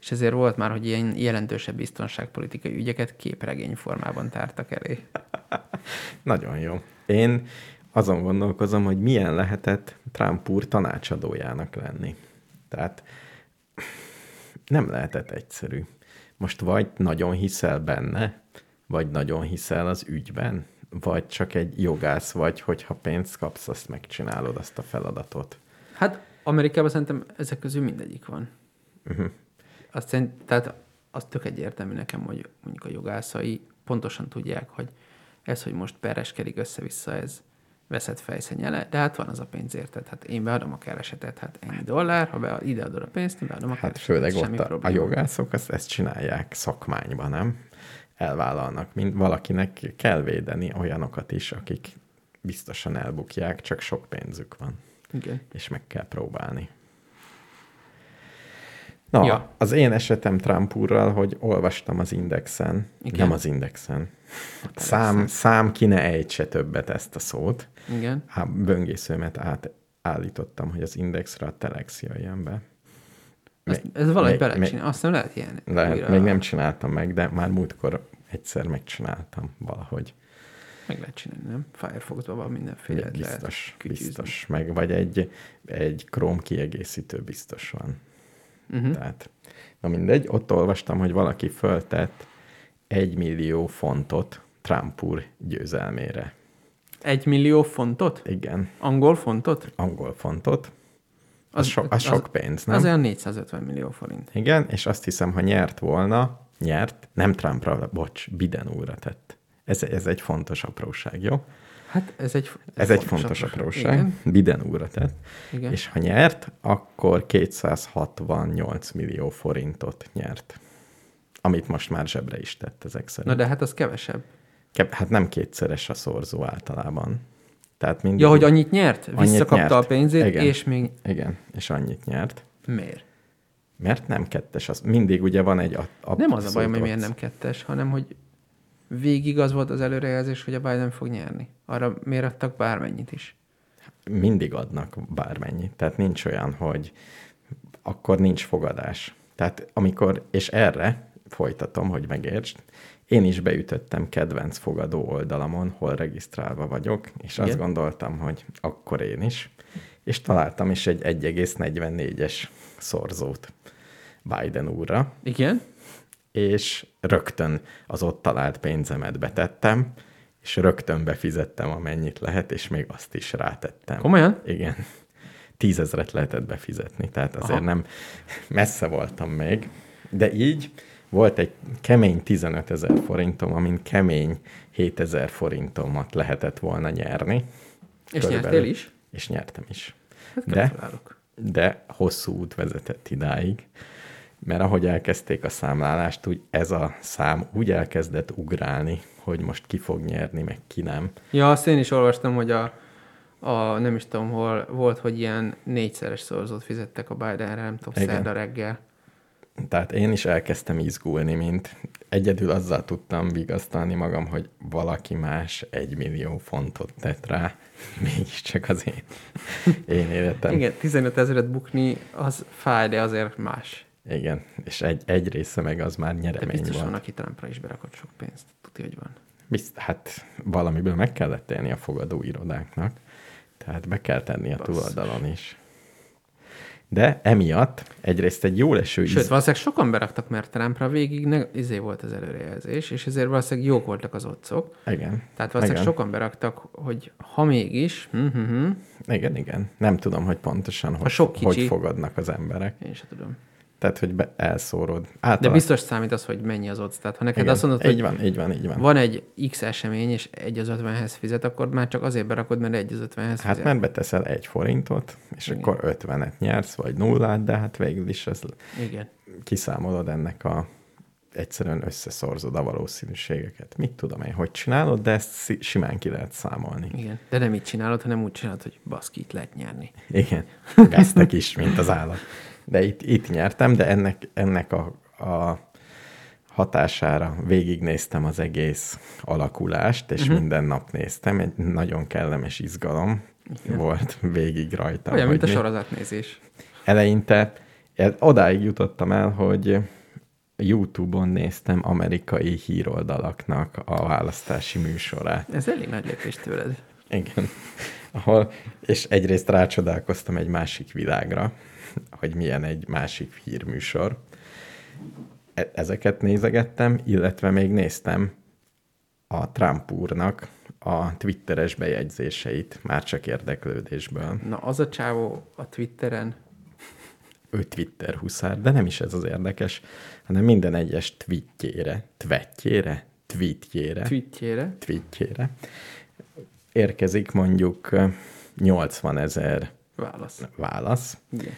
és ezért volt már, hogy ilyen jelentősebb biztonságpolitikai ügyeket képregény formában tártak elé. [laughs] Nagyon jó. Én azon gondolkozom, hogy milyen lehetett Trump úr tanácsadójának lenni. Tehát nem lehetett egyszerű. Most vagy nagyon hiszel benne, vagy nagyon hiszel az ügyben, vagy csak egy jogász vagy, hogyha pénzt kapsz, azt megcsinálod azt a feladatot. Hát Amerikában szerintem ezek közül mindegyik van. Uh-huh. Azt szerint, tehát az tök egyértelmű nekem, hogy mondjuk a jogászai pontosan tudják, hogy ez, hogy most pereskedik össze-vissza, ez veszett fejszennyele, de hát van az a pénz érted. Hát én beadom a keresetet, hát ennyi dollár, ha be, ideadod a pénzt, én beadom a Hát keresetet. főleg semmi ott a, a probléma. jogászok azt, ezt csinálják szakmányban, nem? Elvállalnak, mint valakinek kell védeni olyanokat is, akik biztosan elbukják, csak sok pénzük van, Igen. és meg kell próbálni. Na, Ja. az én esetem Trump úrral, hogy olvastam az Indexen, Igen. nem az Indexen. A Szám, szám ki ne ejtse többet ezt a szót. Igen. Á, böngészőmet átállítottam, hogy az Indexre a Telex jöjjön be. Ezt, ez valahogy belecsinál. Azt nem lehet ilyen. Lehet, újra- még nem csináltam meg, de már múltkor egyszer megcsináltam valahogy. Meg lehet csinálni, nem? Firefox-ban van mindenféle. lehet Biztos, kütyűzni. biztos. Meg vagy egy, egy Chrome kiegészítő biztos van. Uh-huh. Tehát, na mindegy, ott olvastam, hogy valaki föltett egy millió fontot Trump úr győzelmére. Egy millió fontot? Igen, Angol fontot? angol fontot. Az, so, az, sok pénz, nem? Az olyan 450 millió forint. Igen, és azt hiszem, ha nyert volna, nyert, nem Trumpra, bocs, Biden úrra tett. Ez, ez egy fontos apróság, jó? Hát ez egy, Ez egy fontos apróság. Igen. Biden úrra tett. Igen. És ha nyert, akkor 268 millió forintot nyert. Amit most már zsebre is tett ezek szerint. Na de hát az kevesebb. Ke- Hát nem kétszeres a szorzó általában. Tehát mindig... Ja, hogy annyit nyert? Annyit Visszakapta nyert. a pénzét, Igen. és még Igen, és annyit nyert. miért? Mert nem kettes, az mindig ugye van egy... A, a Nem az a bajom, hogy miért nem kettes, hanem hogy végig az volt az előrejelzés, hogy a Biden fog nyerni. Arra miért adtak bármennyit is? mindig adnak bármennyit. Tehát nincs olyan, hogy akkor nincs fogadás. Tehát amikor, és erre folytatom, hogy megértsd, én is beütöttem kedvenc fogadó oldalamon, hol regisztrálva vagyok, és Igen. azt gondoltam, hogy akkor én is, és találtam is egy 1,44-es szorzót Biden úrra, Igen? és rögtön az ott talált pénzemet betettem, és rögtön befizettem, amennyit lehet, és még azt is rátettem. Komolyan? Igen. Tízezret lehetett befizetni, tehát azért. Aha. nem messze voltam még. De így volt egy kemény 15 ezer forintom, amin kemény 7 ezer forintomat lehetett volna nyerni. És Körülbelül. nyertél is? És nyertem is. Hát De-. De hosszú út vezetett idáig, mert ahogy elkezdték a számlálást, úgy ez a szám úgy elkezdett ugrálni, hogy most ki fog nyerni, meg ki nem. Ja, azt én is olvastam, hogy a, a nem is tudom hol, volt, hogy ilyen négyszeres szorzót fizettek a Bidenre, nem tudom, Igen. szerda reggel. Tehát én is elkezdtem izgulni, mint egyedül azzal tudtam vigasztalni magam, hogy valaki más egy millió fontot tett rá, [laughs] mégiscsak az én, én életem. Igen, 15 ezeret bukni, az fáj, de azért más. Igen, és egy, egy része meg az már De nyeremény biztos volt. van, aki Trumpra is berakott sok pénzt. Tudja, hogy van. Bizt, hát valamiből meg kellett élni a fogadóirodáknak, tehát be kell tenni a Basszus. túloldalon is. De emiatt egyrészt egy jól eső Sőt, íz... valószínűleg sokan beraktak, mert Trumpra végig ne, izé volt az előrejelzés, és ezért valószínűleg jók voltak az otcok. Igen, Tehát valószínűleg Igen. sokan beraktak, hogy ha mégis, hm, hm, hm, igen, igen. Nem tudom, hogy pontosan hogy, sok hogy kicsi- fogadnak az emberek. én sem tudom. Tehát, hogy be, elszórod. De Általában, biztos számít az, hogy mennyi az ott. Tehát ha neked igen, azt mondod, így hogy van, így van, így van. van egy X esemény, és egy az 50-hez fizet, akkor már csak azért berakod, mert egy az 50-hez Hát fizet. mert beteszel egy forintot, és Igen. akkor 50-et nyersz, vagy nullát, de hát végül is ez Igen. kiszámolod ennek a egyszerűen összeszorzod a valószínűségeket. Mit tudom én, hogy csinálod, de ezt simán ki lehet számolni. Igen. De nem így csinálod, hanem úgy csinálod, hogy baszki, itt lehet nyerni. Igen, vesztek is, mint az állat. [laughs] De itt, itt nyertem, de ennek, ennek a, a hatására végignéztem az egész alakulást, és uh-huh. minden nap néztem. Egy nagyon kellemes izgalom Igen. volt végig rajta. Olyan, mint a sorozatnézés. Eleinte odáig jutottam el, hogy YouTube-on néztem amerikai híroldalaknak a választási műsorát. Ez elég nagy lépés tőled. Igen. Ahol, és egyrészt rácsodálkoztam egy másik világra, [laughs] hogy milyen egy másik hírműsor. E- Ezeket nézegettem, illetve még néztem a Trump úrnak a twitteres bejegyzéseit, már csak érdeklődésből. Na, az a csávó a Twitteren, ő Twitter huszár, de nem is ez az érdekes, hanem minden egyes tweetjére, tweetjére, tweetjére, tweetjére, tweetjére érkezik mondjuk ö, 80 ezer válasz. válasz, Igen.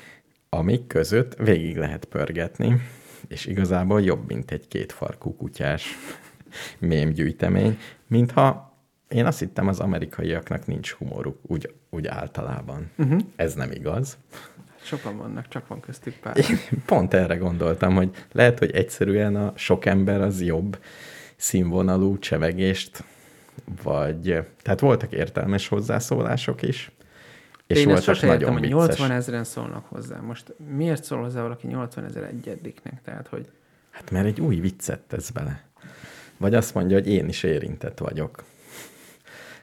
Amik között végig lehet pörgetni, és igazából jobb, mint egy kétfarkú kutyás [laughs] mémgyűjtemény, mintha én azt hittem az amerikaiaknak nincs humoruk, úgy, úgy általában. Uh-huh. Ez nem igaz. Sokan vannak, csak van köztük pár. Én pont erre gondoltam, hogy lehet, hogy egyszerűen a sok ember az jobb színvonalú csevegést, vagy... Tehát voltak értelmes hozzászólások is, és Én ezt voltak értem, nagyon hogy vicces. 80 ezeren szólnak hozzá. Most miért szól hozzá valaki 80 ezer egyediknek? Tehát, hogy Hát mert egy új viccet tesz bele. Vagy azt mondja, hogy én is érintett vagyok.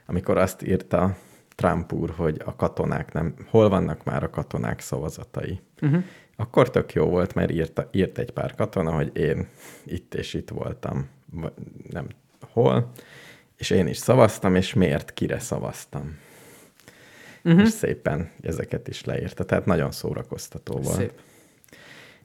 amikor azt írta Trump úr, hogy a katonák nem, hol vannak már a katonák szavazatai. Uh-huh. Akkor tök jó volt, mert írta, írt egy pár katona, hogy én itt és itt voltam, vagy nem hol, és én is szavaztam, és miért, kire szavaztam. Uh-huh. És szépen ezeket is leírta, tehát nagyon szórakoztató volt. Szép.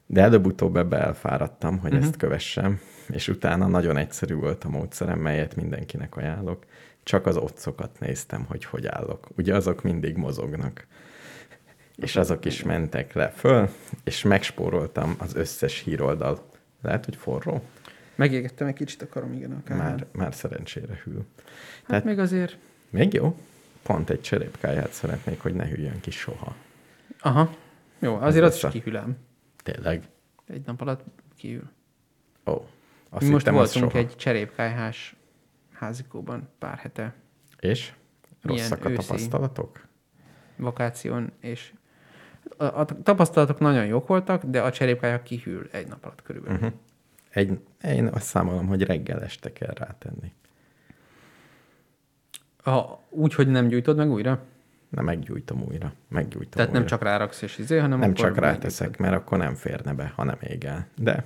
De előbb-utóbb ebbe elfáradtam, hogy uh-huh. ezt kövessem, és utána nagyon egyszerű volt a módszerem, melyet mindenkinek ajánlok. Csak az otcokat néztem, hogy hogy állok. Ugye azok mindig mozognak. És azok is mentek le föl, és megspóroltam az összes híroldal. Lehet, hogy forró? Megégettem egy kicsit a karom, igen. Akár. Már, már szerencsére hűl. Hát Tehát még azért... Még jó. Pont egy cserépkáját szeretnék, hogy ne hűljön ki soha. Aha. Jó, azért az is kihűlem. Tényleg? Egy nap alatt kihűl. Ó. Oh, azt most voltunk egy cserépkájhás házikóban pár hete. És? Rosszak a tapasztalatok? Vakáción, és a, a tapasztalatok nagyon jók voltak, de a cserépkája kihűl egy nap alatt körülbelül. Uh-huh. Egy, én azt számolom, hogy reggel este kell rátenni. A, úgy, hogy nem gyújtod meg újra? Nem, meggyújtom újra. Meggyújtom Tehát újra. nem csak ráraksz és izé, hanem Nem csak ráteszek, mert akkor nem férne be, ha nem ég el. De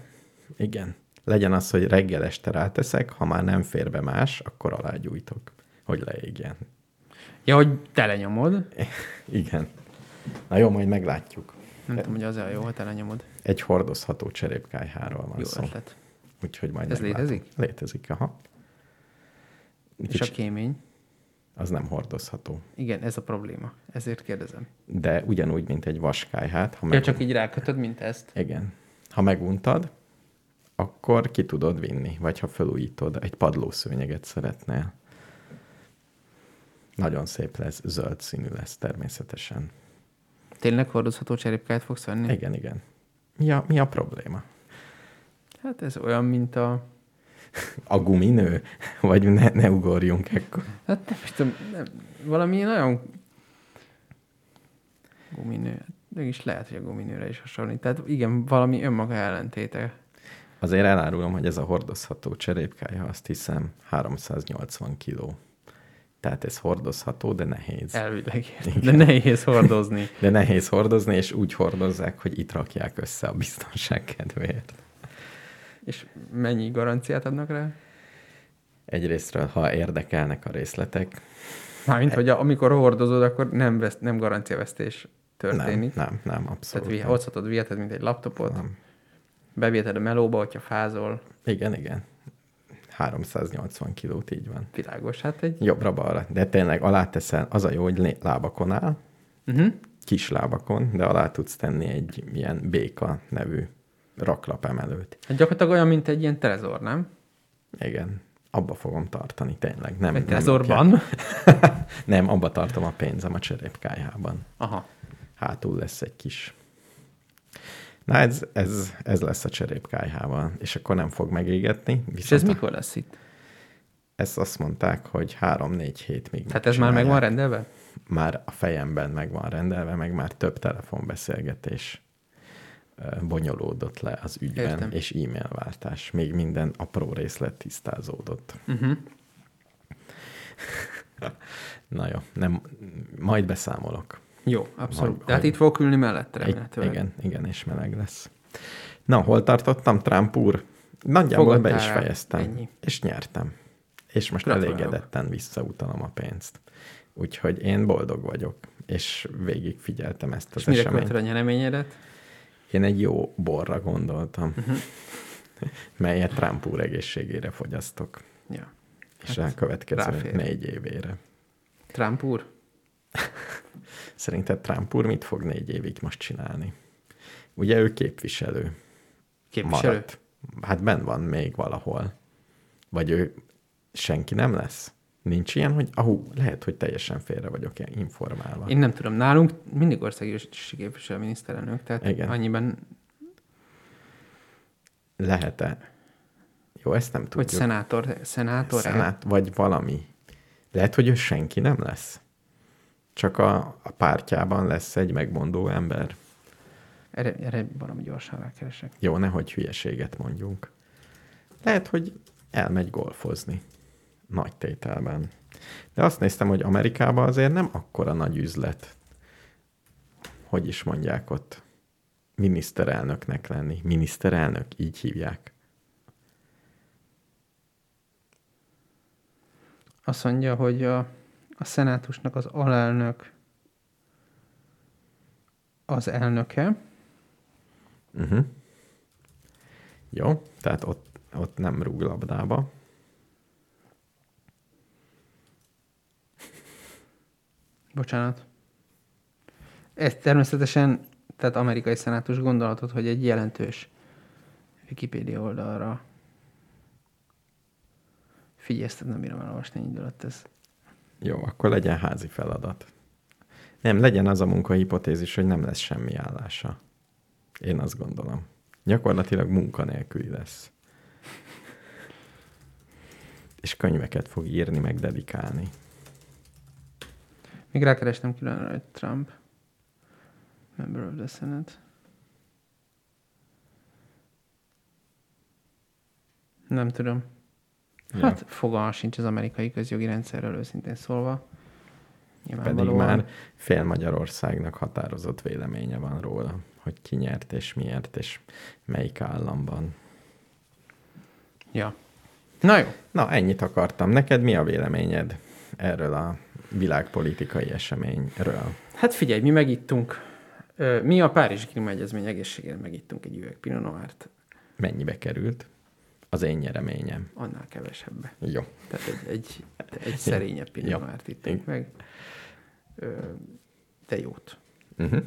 igen, legyen az, hogy reggel este ráteszek, ha már nem fér be más, akkor alágyújtok, hogy leégjen. Ja, hogy telenyomod? [laughs] Igen. Na jó, majd meglátjuk. Nem tudom, hogy az a jó, ha telenyomod. Egy hordozható cserépkájháról van jó szó. Ötlet. Úgyhogy majd Ez meglátom. létezik? Létezik, aha. És Kicsi... a kémény? Az nem hordozható. Igen, ez a probléma. Ezért kérdezem. De ugyanúgy, mint egy vaskájhát. Ha ja, meg... csak így rákötöd, mint ezt? Igen. Ha meguntad, akkor ki tudod vinni, vagy ha felújítod, egy padlószőnyeget szeretnél. Nagyon szép lesz, zöld színű lesz természetesen. Tényleg hordozható cserépkáját fogsz venni? Igen, igen. Mi a, mi a probléma? Hát ez olyan, mint a... A guminő? Vagy ne, ne ugorjunk ekkor? Hát nem tudom, nem, valami nagyon guminő. Mégis lehet, hogy a guminőre is hasonlít. Tehát igen, valami önmaga ellentéte. Azért elárulom, hogy ez a hordozható cserépkája, azt hiszem 380 kiló. Tehát ez hordozható, de nehéz. Elvileg, de nehéz hordozni. De nehéz hordozni, és úgy hordozzák, hogy itt rakják össze a biztonság kedvéért. És mennyi garanciát adnak rá? Egyrésztről, ha érdekelnek a részletek. Mármint, hogy amikor hordozod, akkor nem, vesz, nem garanciavesztés történik. Nem, nem, nem abszolút. Tehát hozhatod, viheted, mint egy laptopot. Nem. Bevéted a melóba, hogyha fázol. Igen, igen. 380 kilót, így van. Világos, hát egy... Jobbra-balra. De tényleg alá teszel, az a jó, hogy lábakon áll, uh-huh. kis lábakon, de alá tudsz tenni egy ilyen béka nevű raklap emelőt. Hát gyakorlatilag olyan, mint egy ilyen trezor, nem? Igen. Abba fogom tartani, tényleg. Nem, egy trezorban? [laughs] nem, abba tartom a pénzem a cserépkájában. Aha. Hátul lesz egy kis Na ez, ez, ez lesz a cserépkájhával, és akkor nem fog megégetni. És ez a... mikor lesz itt? Ezt azt mondták, hogy három-négy hét még Hát ez már meg van rendelve? Már a fejemben meg van rendelve, meg már több telefonbeszélgetés bonyolódott le az ügyben, Értem. és e-mail váltás. Még minden apró részlet tisztázódott. Uh-huh. Na jó, nem, majd beszámolok. Jó, abszolút. Tehát itt fogok ülni mellette remélhetőleg. Igen, igen, és meleg lesz. Na, hol tartottam, Trump úr? Nagyjából Fogadtál be is fejeztem. Ennyi. És nyertem. És most Gratulálok. elégedetten visszautalom a pénzt. Úgyhogy én boldog vagyok, és végig figyeltem ezt az és eseményt. És mire a nyereményedet? Én egy jó borra gondoltam, uh-huh. [laughs] melyet Trump úr egészségére fogyasztok. Ja. És hát a következő ráfér. négy évére. Trump úr? [laughs] Szerinted Trump úr mit fog négy évig most csinálni? Ugye ő képviselő. Képviselő? Maradt. Hát ben van még valahol. Vagy ő senki nem lesz? Nincs ilyen, hogy ahú, lehet, hogy teljesen félre vagyok informálva. Én nem tudom. Nálunk mindig országgyűlési képviselő miniszterelnök, tehát Igen. annyiban... Lehet-e? Jó, ezt nem tudjuk. Vagy szenátor. Szenátor? Szenát, vagy valami. Lehet, hogy ő senki nem lesz? csak a, a pártjában lesz egy megmondó ember. Erre, erre valami gyorsan rákeresek. Jó, nehogy hülyeséget mondjunk. Lehet, hogy elmegy golfozni. Nagy tételben. De azt néztem, hogy Amerikában azért nem akkora nagy üzlet. Hogy is mondják ott? Miniszterelnöknek lenni. Miniszterelnök, így hívják. Azt mondja, hogy a, a szenátusnak az alelnök az elnöke. Uh-huh. Jó, tehát ott, ott nem rúg labdába. Bocsánat. Ez természetesen, tehát amerikai szenátus gondolatot, hogy egy jelentős Wikipedia oldalra Figyelj, ezt nem bírom elolvasni egy idő ez. Jó, akkor legyen házi feladat. Nem, legyen az a munkahipotézis, hogy nem lesz semmi állása. Én azt gondolom. Gyakorlatilag munkanélküli lesz. És könyveket fog írni, meg dedikálni. Még rákerestem külön hogy Trump. Member of the Senate. Nem tudom. Hát ja. fogalma sincs az amerikai közjogi rendszerről, őszintén szólva. Pedig már fél Magyarországnak határozott véleménye van róla, hogy ki nyert és miért, és melyik államban. Ja. Na jó. Na, ennyit akartam. Neked mi a véleményed erről a világpolitikai eseményről? Hát figyelj, mi megittunk, mi a Párizsi Klímaegyezmény egészségére megittunk egy üveg Pinot Noirt. Mennyibe került? az én nyereményem. Annál kevesebb. Jó. Tehát egy, egy, egy szerényebb pinomárt ittunk meg. De jót. Uh-huh.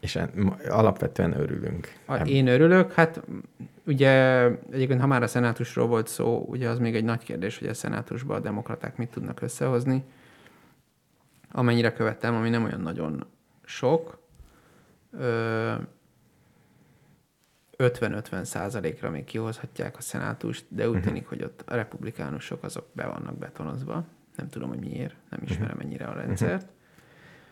És alapvetően örülünk. Én örülök, hát ugye egyébként ha már a szenátusról volt szó, ugye az még egy nagy kérdés, hogy a szenátusban a demokraták mit tudnak összehozni. Amennyire követtem, ami nem olyan nagyon sok. Ö, 50-50 százalékra még kihozhatják a szenátust, de úgy uh-huh. tűnik, hogy ott a republikánusok azok be vannak betonozva. Nem tudom, hogy miért, nem ismerem uh-huh. ennyire a rendszert.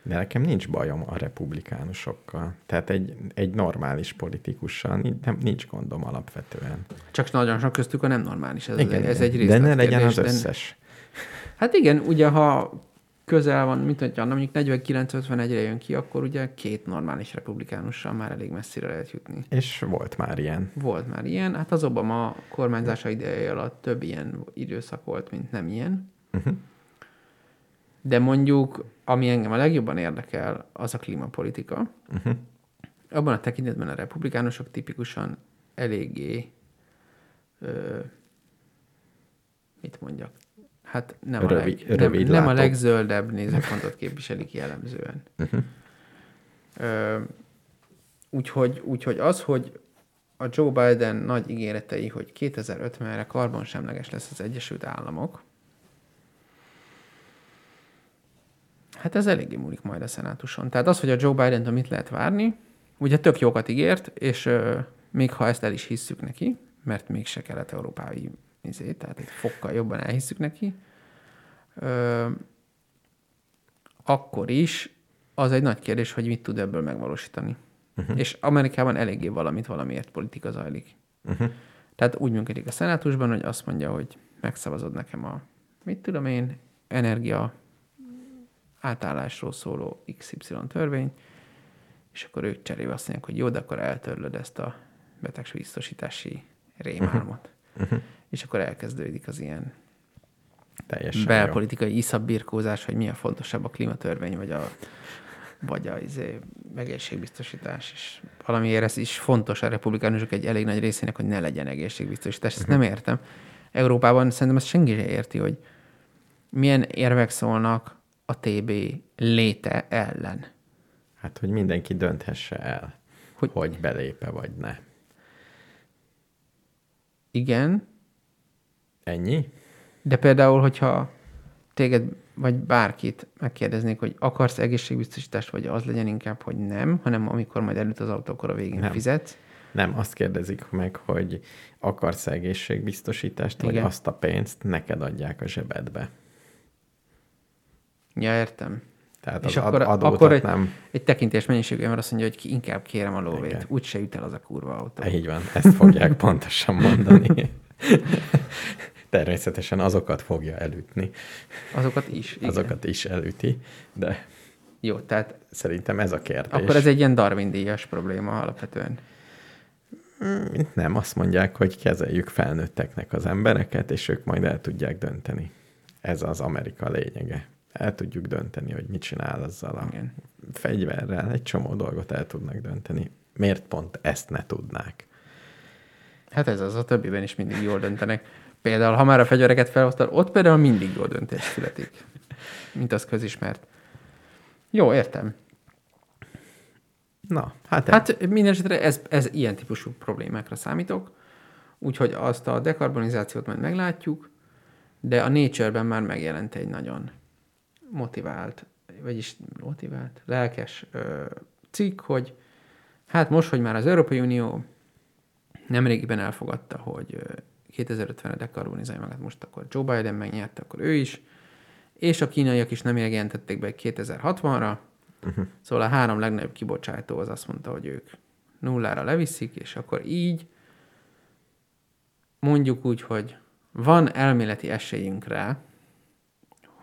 De nekem nincs bajom a republikánusokkal. Tehát egy, egy normális politikussal nem, nincs gondom alapvetően. Csak nagyon sok köztük a nem normális. Ez, igen, ez egy De ne legyen az összes. De... Hát igen, ugye ha közel van, mint hogyha mondjuk 49-51-re jön ki, akkor ugye két normális republikánussal már elég messzire lehet jutni. És volt már ilyen. Volt már ilyen. Hát az Obama kormányzása ideje alatt több ilyen időszak volt, mint nem ilyen. Uh-huh. De mondjuk, ami engem a legjobban érdekel, az a klímapolitika. Uh-huh. Abban a tekintetben a republikánusok tipikusan eléggé ö, mit mondjak, hát nem, rövid, a, leg, nem, nem a legzöldebb nézőpontot képviselik jellemzően. Uh-huh. Ö, úgyhogy, úgyhogy az, hogy a Joe Biden nagy ígéretei, hogy 2050-re karbonsemleges lesz az Egyesült Államok, hát ez eléggé múlik majd a szenátuson. Tehát az, hogy a Joe Biden-től mit lehet várni, ugye tök jókat ígért, és ö, még ha ezt el is hisszük neki, mert mégse kelet-európai izé, tehát egy fokkal jobban elhiszük neki, ö, akkor is az egy nagy kérdés, hogy mit tud ebből megvalósítani. Uh-huh. És Amerikában eléggé valamit valamiért politika zajlik. Uh-huh. Tehát úgy működik a szenátusban, hogy azt mondja, hogy megszavazod nekem a, mit tudom én, energia átállásról szóló XY törvény, és akkor ők cserébe azt mondják, hogy jó, de akkor eltörlöd ezt a betegsbiztosítási rémálmot. Uh-huh és akkor elkezdődik az ilyen Teljesen belpolitikai iszabbirkózás, hogy mi a fontosabb a klímatörvény, vagy a, vagy a izé, egészségbiztosítás. És valamiért ez is fontos a republikánusok egy elég nagy részének, hogy ne legyen egészségbiztosítás. Ezt uh-huh. nem értem. Európában szerintem ezt senki sem érti, hogy milyen érvek szólnak a TB léte ellen. Hát, hogy mindenki dönthesse el, hogy, hogy belépe vagy ne. Igen, Ennyi? De például, hogyha téged vagy bárkit megkérdeznék, hogy akarsz egészségbiztosítást, vagy az legyen inkább, hogy nem, hanem amikor majd előtt az autó, akkor a végén nem. fizetsz. Nem, azt kérdezik meg, hogy akarsz egészségbiztosítást, Igen. vagy azt a pénzt neked adják a zsebedbe. Ja, értem. Tehát és az akkor, akkor egy, nem... egy tekintés mennyiségű mert azt mondja, hogy inkább kérem a lóvét. Úgy se jut el az a kurva autó. Így van, ezt fogják pontosan mondani. [laughs] Természetesen azokat fogja elütni. Azokat is, igen. Azokat is elüti, de Jó, tehát szerintem ez a kérdés. akkor ez egy ilyen Darwin-díjas probléma alapvetően. Nem, azt mondják, hogy kezeljük felnőtteknek az embereket, és ők majd el tudják dönteni. Ez az Amerika lényege. El tudjuk dönteni, hogy mit csinál azzal a Igen. fegyverrel. Egy csomó dolgot el tudnak dönteni. Miért pont ezt ne tudnák? Hát ez az, a többiben is mindig jól döntenek. Például, ha már a fegyvereket felhoztál, ott például mindig jó döntés születik. Mint az közismert. Jó, értem. Na, hát, hát Hát minden esetre ez, ez ilyen típusú problémákra számítok, úgyhogy azt a dekarbonizációt majd meglátjuk, de a Nature-ben már megjelent egy nagyon motivált, vagyis motivált, lelkes ö, cikk, hogy hát most, hogy már az Európai Unió nemrégiben elfogadta, hogy ö, 2050-re dekarbonizálja magát, most akkor Joe Biden megnyerte, akkor ő is, és a kínaiak is nem jelentették be 2060-ra, uh-huh. szóval a három legnagyobb kibocsátó az azt mondta, hogy ők nullára leviszik, és akkor így mondjuk úgy, hogy van elméleti esélyünk rá,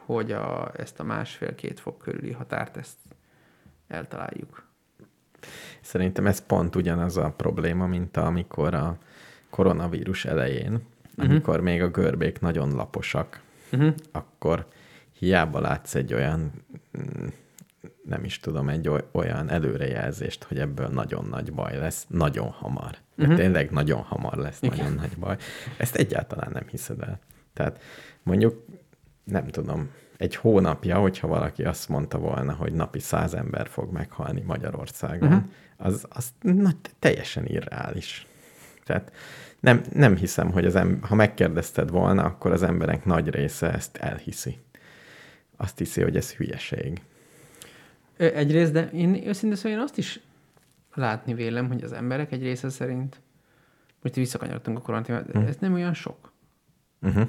hogy a, ezt a másfél-két fok körüli határt ezt eltaláljuk. Szerintem ez pont ugyanaz a probléma, mint amikor a koronavírus elején, amikor még a görbék nagyon laposak, Uh-huh. akkor hiába látsz egy olyan, mm, nem is tudom, egy oly- olyan előrejelzést, hogy ebből nagyon nagy baj lesz, nagyon hamar. De Mhm. tényleg nagyon hamar lesz Igen. nagyon nagy baj. Ezt egyáltalán nem hiszed el. Tehát mondjuk, nem tudom, egy hónapja, hogyha valaki azt mondta volna, hogy napi száz ember fog meghalni Magyarországon, Mhm. uh-huh. az, az na, teljesen irreális. Tehát nem, nem hiszem, hogy az em- ha megkérdezted volna, akkor az emberek nagy része ezt elhiszi. Azt hiszi, hogy ez hülyeség. Egyrészt, de én őszintén szóval én azt is látni vélem, hogy az emberek egy része szerint, most visszakanyarodtunk a koronatímát, Hm. ez nem olyan sok. Uh-huh.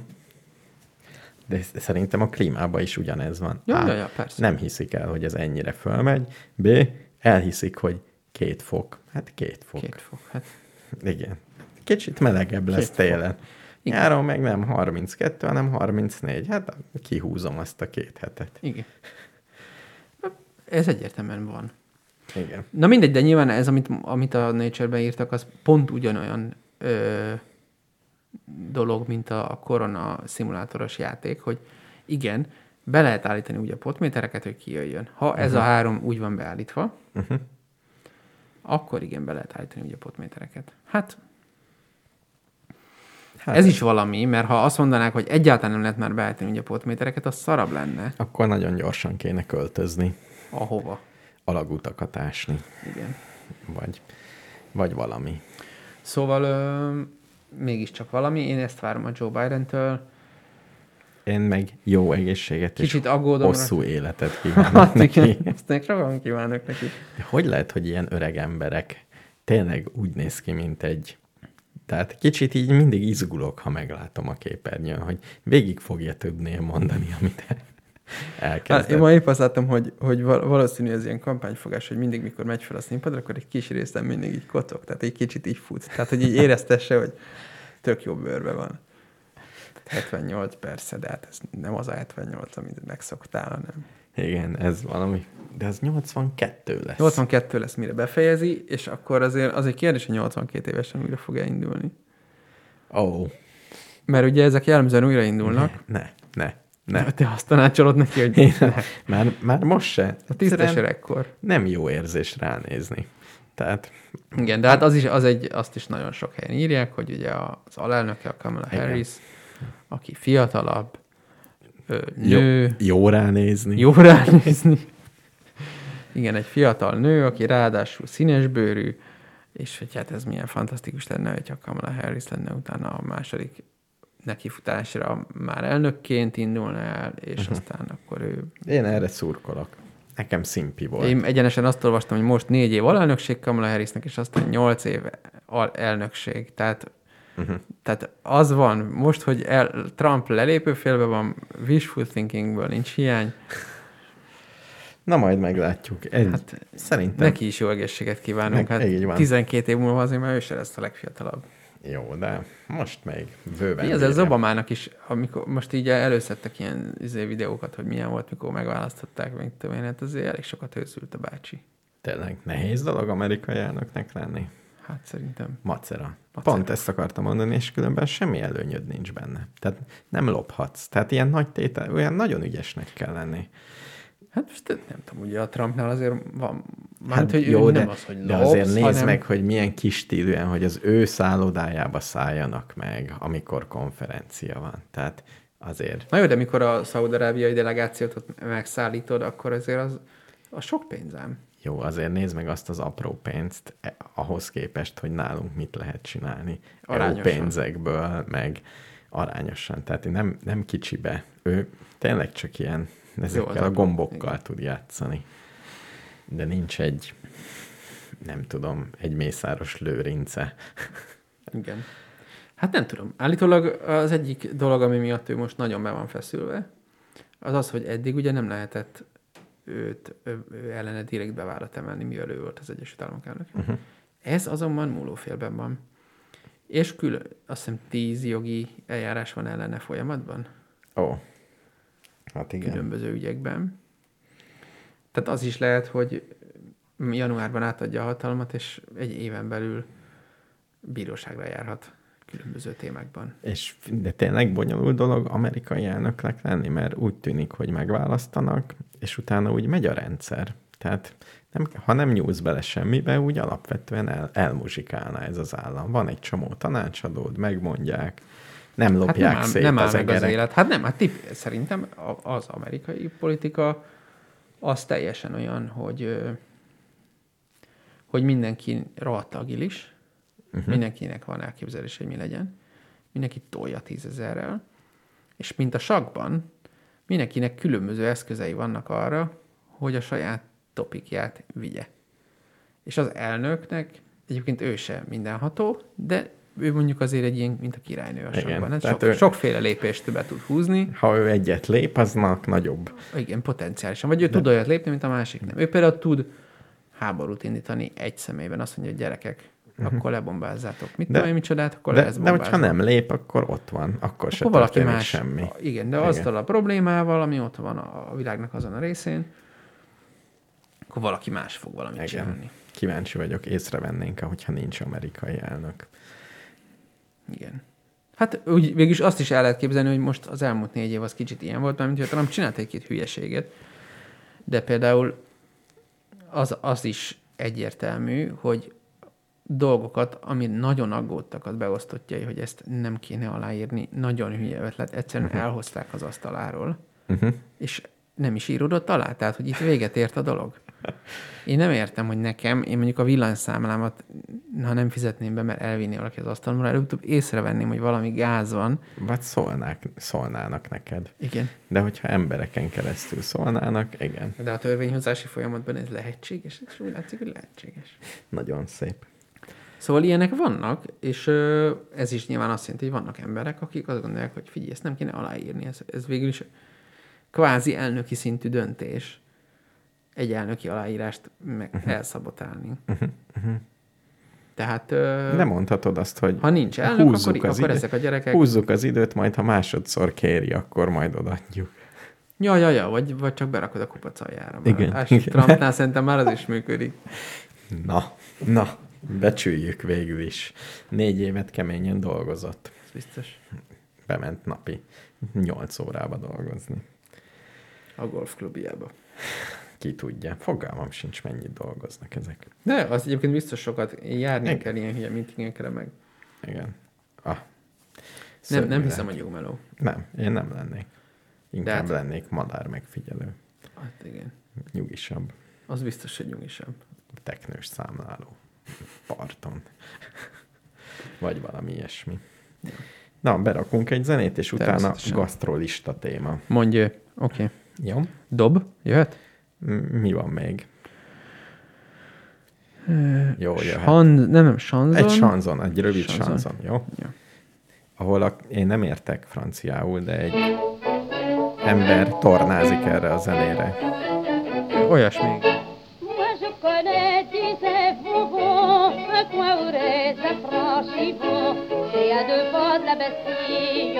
De szerintem a klímában is ugyanez van. Ja, A. ja, ja, persze. Nem hiszik el, hogy ez ennyire fölmegy. B. Elhiszik, hogy két fok. Hát két fok. Két fok. Hát, Igen. Kicsit melegebb lesz Két fok. télen. Igen. Nyáron meg nem 32, hanem 34. Hát kihúzom azt a két hetet. igen. Ez egyértelműen van. Igen. Na mindegy, de nyilván ez, amit, amit a Nature-ben írtak, az pont ugyanolyan ö, dolog, mint a, korona szimulátoros játék, hogy igen, be lehet állítani úgy a potmétereket, hogy kijöjjön. Ha ez a három úgy van beállítva, Uh-huh. akkor igen, be lehet állítani úgy a potmétereket. Hát, Hát ez is valami, mert ha azt mondanák, hogy egyáltalán nem lehet már beállítani úgy a potmétereket, az szarabb lenne. Akkor nagyon gyorsan kéne költözni, Ahova. alagutakat ásni, Igen. vagy, vagy valami. Szóval ö, mégiscsak valami. Én ezt várom a Joe Biden-től. Én meg jó egészséget és Kicsit aggódom. hosszú életet [laughs] kívánok Hát neki. igen, ezt nekem kívánok neki. De hogy lehet, hogy ilyen öreg emberek tényleg úgy néz ki, mint egy... Tehát kicsit így mindig izgulok, ha meglátom a képernyőn, hogy végig fogja tudni mondani, amit Hát, elkezdett. én ma épp azt láttam, hogy, hogy val- valószínű ez ilyen kampányfogás, hogy mindig, mikor megy fel a színpadra, akkor egy kis részen mindig így kocog, tehát egy kicsit így fut. Tehát, hogy így éreztesse, hogy tök jó bőrbe van. 78 persze, de hát ez nem az a 78, amit megszoktál, hanem. Igen, ez valami... De az 82 lesz. 82 lesz, mire befejezi, és akkor azért az egy kérdés, hogy 82 évesen újra fog elindulni. Ó, oh, Mert ugye ezek jellemzően újraindulnak. ne, ne, ne. Ne. Te azt tanácsolod neki, hogy Én, ne. már, már most se. a Egyszerűen öregkor. Nem jó érzés ránézni. Tehát Igen, de hát az is, az egy, azt is nagyon sok helyen írják, hogy ugye az alelnöke, a Kamala Igen. Harris, aki fiatalabb, ö, jó, nő, jó ránézni. jó ránézni. Igen, egy fiatal nő, aki ráadásul színesbőrű, és hogy hát ez milyen fantasztikus lenne, hogyha Kamala Harris lenne utána a második nekifutásra már elnökként indulna el, és uh-huh. aztán akkor ő... Én erre szurkolok. Nekem szimpi volt. Én egyenesen azt olvastam, hogy most négy év alelnökség Kamala Harrisnek, és aztán nyolc év al- elnökség. Tehát, uh-huh. tehát az van, most, hogy el, Trump lelépőfélbe van, wishful thinkingből nincs hiány, Na majd meglátjuk. Egy, hát, szerintem. neki is jó egészséget kívánunk. Meg- Hát így van. 12 év múlva azért már ő se lesz a legfiatalabb. Jó, de most még bőven. Mi az, bírja. Obamának is, amikor most így előszedtek ilyen izé, videókat, hogy milyen volt, mikor megválasztották, meg tudom én, hát azért elég sokat őszült a bácsi. Tényleg nehéz dolog amerikai elnöknek lenni. Hát szerintem. Macera. Macera. Pont ezt akartam mondani, és különben semmi előnyöd nincs benne. Tehát nem lophatsz. Tehát ilyen nagy tétel, olyan nagyon ügyesnek kell lenni. Hát most nem tudom, ugye a Trumpnál azért van, Hát hát, hogy jó, ő de, nem az, hogy de lopsz, azért nézd hanem... meg, hogy milyen kis stílűen, hogy az ő szállodájába szálljanak meg, amikor konferencia van. Tehát azért Na jó, de mikor a szaudarábiai delegációt ott megszállítod, akkor azért az, az sok pénzem. jó, azért nézd meg azt az apró pénzt eh, ahhoz képest, hogy nálunk mit lehet csinálni. EU Arányosan. pénzekből, meg arányosan. Tehát nem, nem kicsibe. Ő tényleg csak ilyen ezekkel az a gombokkal igen. tud játszani. De nincs egy, nem tudom, egy mészáros lőrince. Igen. Hát nem tudom. Állítólag az egyik dolog, ami miatt ő most nagyon be van feszülve, az az, hogy eddig ugye nem lehetett őt ő, ő ellene direkt bevárat emelni, mivel ő volt az Egyesült Államok elnök. Uh-huh. Ez azonban múlófélben van. És külön, azt hiszem tíz jogi eljárás van ellene folyamatban, Ó, hát igen. különböző ügyekben. Tehát az is lehet, hogy januárban átadja a hatalmat, és egy éven belül bíróságra járhat különböző témákban. És de tényleg bonyolult dolog amerikai elnöknek lenni, mert úgy tűnik, hogy megválasztanak, és utána úgy megy a rendszer. Tehát nem, ha nem nyúlsz bele semmibe, úgy alapvetően el, elmuzsikálna ez az állam. Van egy csomó tanácsadód, megmondják, nem lopják Hát nem szét nem áll az meg az élet. Hát nem, hát tip, szerintem az amerikai politika az teljesen olyan, hogy hogy mindenki rohadt agilis, uh-huh. mindenkinek van elképzelés, hogy mi legyen, mindenki tolja tízezerrel, és mint a sakban, mindenkinek különböző eszközei vannak arra, hogy a saját topikját vigye. És az elnöknek egyébként ő se mindenható, de ő mondjuk azért egy ilyen, mint a királynő a Igen. Hát sok, ő- sokféle lépést be tud húzni. Ha ő egyet lép, aznak nagyobb. Igen, potenciálisan. Vagy ő tud olyat lépni, mint a másik nem. Ő például tud háborút indítani egy személyben. Azt mondja, hogy gyerekek, akkor lebombázzátok. Mit. De- tudom én, micsodát, akkor De, de hogyha nem lép, akkor ott van. Akkor se akkor valaki más. semmi. Igen, de Igen. azzal a problémával, ami ott van a világnak azon a részén, akkor valaki más fog valamit Igen. csinálni. Kíváncsi vagyok, észrevennénk, hogyha nincs amerikai elnök. Igen. Hát úgy végülis azt is el lehet képzelni, hogy most az elmúlt négy év az kicsit ilyen volt, mert hogy Trump csinált egy-két hülyeséget, de például az, az is egyértelmű, hogy dolgokat, ami nagyon aggódtak az beosztottjai, hogy ezt nem kéne aláírni, nagyon hülye ötlet, egyszerűen uh-huh. elhozták az asztaláról, Uh-huh. és nem is íródott alá, tehát hogy itt véget ért a dolog. Én nem értem, hogy nekem, én mondjuk a villanyszámlámat, ha nem fizetném be, mert elvinni valaki az asztalomra, előbb észrevenném, hogy valami gáz van. Vagy szólnák, szólnának neked. Igen. De hogyha embereken keresztül szólnának, igen, De a törvényhozási folyamatban ez lehetséges, és úgy látszik, hogy lehetséges. nagyon szép. Szóval ilyenek vannak, és ez is nyilván azt jelenti, hogy vannak emberek, akik azt gondolják, hogy figyelj, ezt nem kéne aláírni, ez, ez végül is kvázi elnöki szintű döntés egy elnöki aláírást meg Mhm. elszabotálni. Tehát ö, Nem mondhatod azt, hogy ha nincs elnök, húzzuk akkor, az akkor időt. ezek a gyerekek... húzzuk az időt, majd ha másodszor kéri, akkor majd odaadjuk. Ja, ja, ja, vagy, vagy csak berakod a kupac aljára. Igen, Igen. igen. Trumpnál szerintem már az is működik. [laughs] Na, na, becsüljük végül is. Négy évet keményen dolgozott. Ez biztos. Bement napi nyolc órába dolgozni. A golfklubjába. Ki tudja. Fogalmam sincs, mennyit dolgoznak ezek. De az egyébként biztos sokat járni Igen. kell ilyen meetingekre meg. Igen. Ah, Nem, szörnyű nem hiszem, hogy jó meló. Nem, én nem lennék. Inkább hát- lennék madár megfigyelő. Hát igen. Nyugisabb. Az biztos, hogy nyugisabb. teknős számláló parton. Vagy valami ilyesmi. Na, berakunk egy zenét, és utána gasztrolista téma. Mondj, oké. Okay. Jó? Dob, jöhet? Mi van még? Jó, jöhet. Nem, nem, Sanzon. Egy sanzon, egy rövid Sanzon. sanzon, jó? Ja. Ahol a, én nem értek franciául, de egy ember tornázik erre a zenére. Olyas még. Moi je connais, disait Vauban, un coin où les affranchis vont Bastille,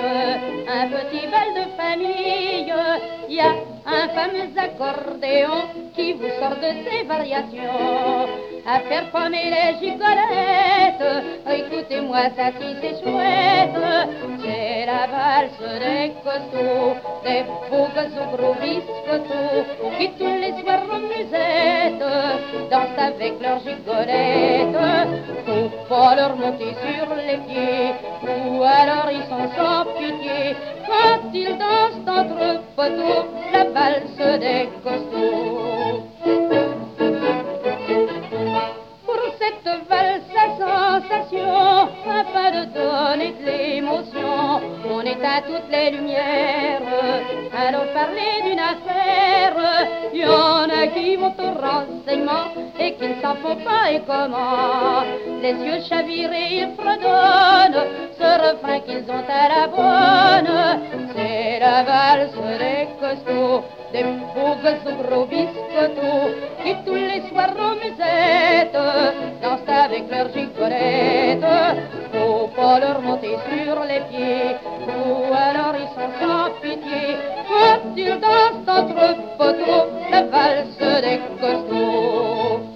un petit bal de famille. Il y a un fameux accordéon qui vous sort de ses variations. À faire pommer les gigolettes, écoutez-moi ça si c'est chouette. C'est la valse des costauds, des beaux gosses gros biscottos, qui tous les soirs en musette dansent avec leurs gigolettes. Faut pas leur monter sur les pieds, ou alors ils sont sans pitié. Quand ils dansent entre poteaux, la valse des costauds. Pour cette valse à sensation, afin de donner de l'émotion, on éteint toutes les lumières. Alors parler d'une affaire, il y en a qui vont au renseignement et qui ne s'en font pas et comment? Les yeux chavirés, ils fredonnent ce refrain qu'ils ont à la bonne. C'est la valse des costauds, des gosses aux gros biscottos, qui tous les soirs aux musettes dansent avec leurs gigolettes. Faut pas leur monter sur les pieds, ou alors ils sont sans pitié. Quand ils dansent entre poteaux, la valse des costauds.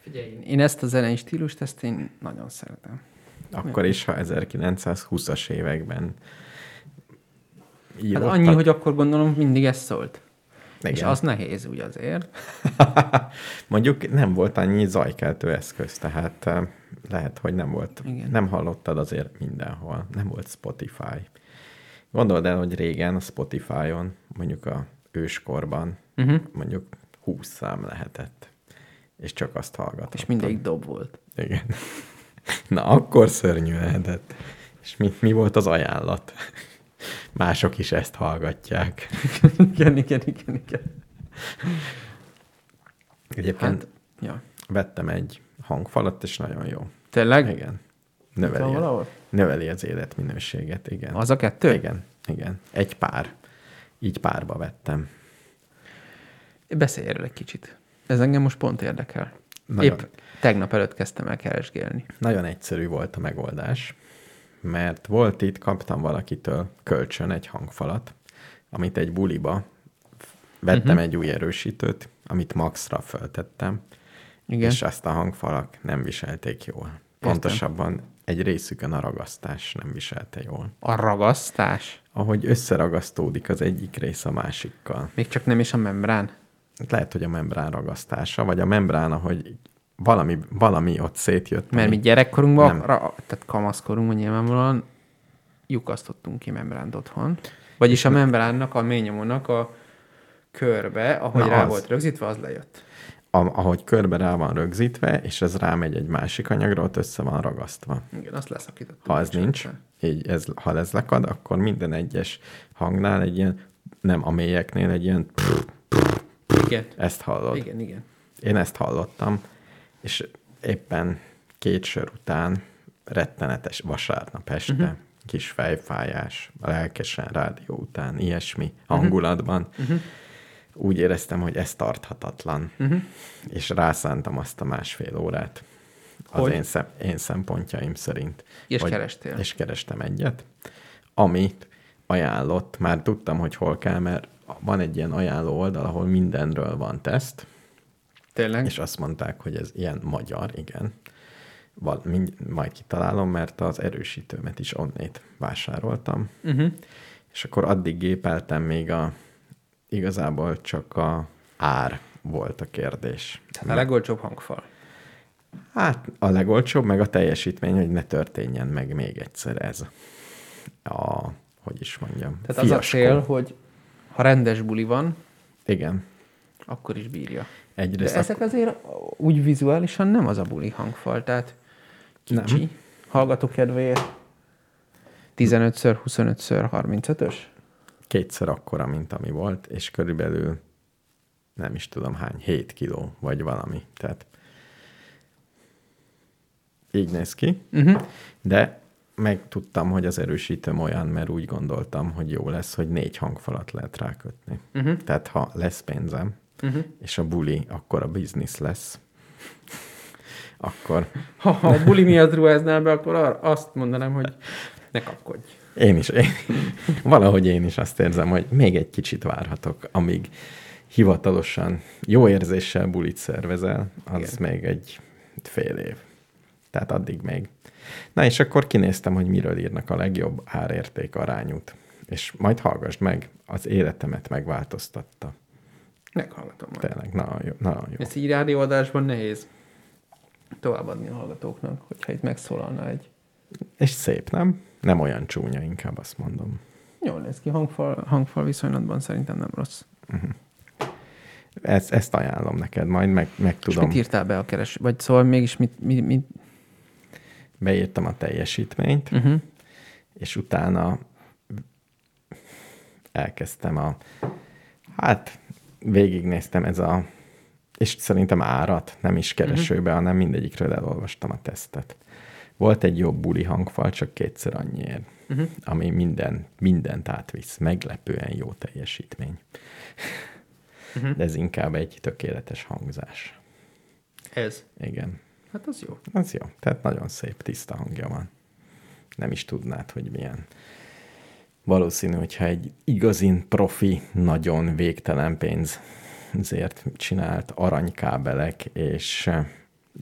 Figyelj, én- ezt a zenei stílust, ezt én nagyon szeretem. Akkor is, ha 1920-as években Hát írottak. annyi, hogy akkor gondolom mindig ez szólt. Igen. És az nehéz, ugye azért. [laughs] Mondjuk nem volt annyi zajkeltő eszköz, tehát eh, lehet, hogy nem volt, Igen. nem hallottad azért mindenhol. Nem volt Spotify. Gondold el, hogy régen a Spotify-on, mondjuk a őskorban, Uh-huh. mondjuk 20 szám lehetett, és csak azt hallgattad. És mindegyik dob volt. Igen. [laughs] Na, akkor szörnyű lehetett. És mi, mi volt az ajánlat? [laughs] Mások is ezt hallgatják. [laughs] igen, igen, igen, igen. Egyébként Hát, ja. vettem egy hangfalat, és nagyon jó. Tényleg? Igen. Növeli, növeli az életminőséget, igen. Az a kettő? Igen, igen. Egy pár. Így párba vettem. Beszélj erről egy kicsit. Ez engem most pont érdekel. Nagyon, Épp tegnap előtt kezdtem el keresgélni. nagyon egyszerű volt a megoldás, mert volt itt, kaptam valakitől kölcsön egy hangfalat, amit egy buliba vettem uh-huh. egy új erősítőt, amit maxra föltettem, Igen. és azt a hangfalak nem viselték jól. Pontosabban egy részükön a ragasztás nem viselte jól. A ragasztás. Ahogy összeragasztódik az egyik rész a másikkal. Még csak nem is a membrán. Lehet, hogy a membrán ragasztása, vagy a membrán, ahogy valami, valami ott szétjött. Mert mi gyerekkorunkban, Nem. ra, tehát kamaszkorunkban nyilvánvalóan lyukasztottunk ki membránt otthon. Vagyis a membránnak, a ményomónak a körbe, ahogy Na rá az. volt rögzítve, az lejött. Ahogy körbe rá van rögzítve, és ez rámegy egy másik anyagra, ott össze van ragasztva. Igen, azt leszakítottuk. Ha ez nincs, így ez, ha ez lekad, akkor minden egyes hangnál egy ilyen, nem a mélyeknél egy ilyen, Igen. ezt hallod. Igen, igen. Én ezt hallottam, és éppen két sör után rettenetes vasárnap este, uh-huh. kis fejfájás, lelkesen rádió után, ilyesmi hangulatban, uh-huh. Úgy éreztem, hogy ez tarthatatlan, uh-huh. és rászántam azt a másfél órát az Hogy? én, szem, én szempontjaim szerint. És kerestél? És kerestem egyet, amit ajánlott, már tudtam, hogy hol kell, mert van egy ilyen ajánló oldal, ahol mindenről van teszt, Tényleg? és azt mondták, hogy ez ilyen magyar, igen. Val, mind, majd kitalálom, mert az erősítőmet is onnét vásároltam. Uh-huh. És akkor addig gépeltem még a, igazából csak a ár volt a kérdés. Tehát a legolcsóbb hangfal. Hát a legolcsóbb, meg a teljesítmény, hogy ne történjen meg még egyszer ez. A, hogy is mondjam, Tehát az a fiaskó. cél, hogy ha rendes buli van, Igen. akkor is bírja. Egyrészt De ezek azért úgy vizuálisan nem az a buli hangfal, tehát kicsi. Nem. Hallgató kedvéért 15x, 25x, 35-ös? Kétszer akkora, mint ami volt, és körülbelül nem is tudom hány, 7 kiló, vagy valami. Tehát így néz ki, Uh-huh. de megtudtam, hogy az erősítőm olyan, mert úgy gondoltam, hogy jó lesz, hogy négy hangfalat lehet rákötni. Uh-huh. Tehát ha lesz pénzem, Uh-huh. és a buli akkor a biznisz lesz, akkor Ha, ha a buli miatt ruháznál be, akkor azt mondanám, hogy ne kapkodj. Én is, én, valahogy én is azt érzem, hogy még egy kicsit várhatok, amíg hivatalosan jó érzéssel bulit szervezel, az Igen. még egy fél év. Tehát addig még. Na és akkor kinéztem, hogy miről írnak a legjobb árérték arányút. És majd hallgassd meg, az életemet megváltoztatta. Meghallgatom majd. Tényleg, nagyon jó. Nagyon jó. Ezt így rádióadásban nehéz továbbadni a hallgatóknak, hogyha itt megszólalna egy. És szép, nem? Nem olyan csúnya, inkább azt mondom. Jól néz ki, hangfal, hangfal viszonylatban szerintem nem rossz. Ezt, ezt ajánlom neked, majd meg, meg És tudom. mit írtál be a keres? Vagy szóval mégis mit... mit, mit? Beírtam a teljesítményt, Uh-huh. és utána elkezdtem a, hát végignéztem ez a, és szerintem árat, nem is keresőbe, uh-huh. hanem mindegyikről elolvastam a tesztet. Volt egy jobb buli hangfal, csak kétszer annyiért, Uh-huh. ami minden, mindent átvisz. Meglepően jó teljesítmény. Uh-huh. De ez inkább egy tökéletes hangzás. Ez. Igen. Hát az jó. Az jó. Tehát nagyon szép, tiszta hangja van. Nem is tudnád, hogy milyen. Valószínű, hogyha egy igazin profi, nagyon végtelen pénzért csinált aranykábelek és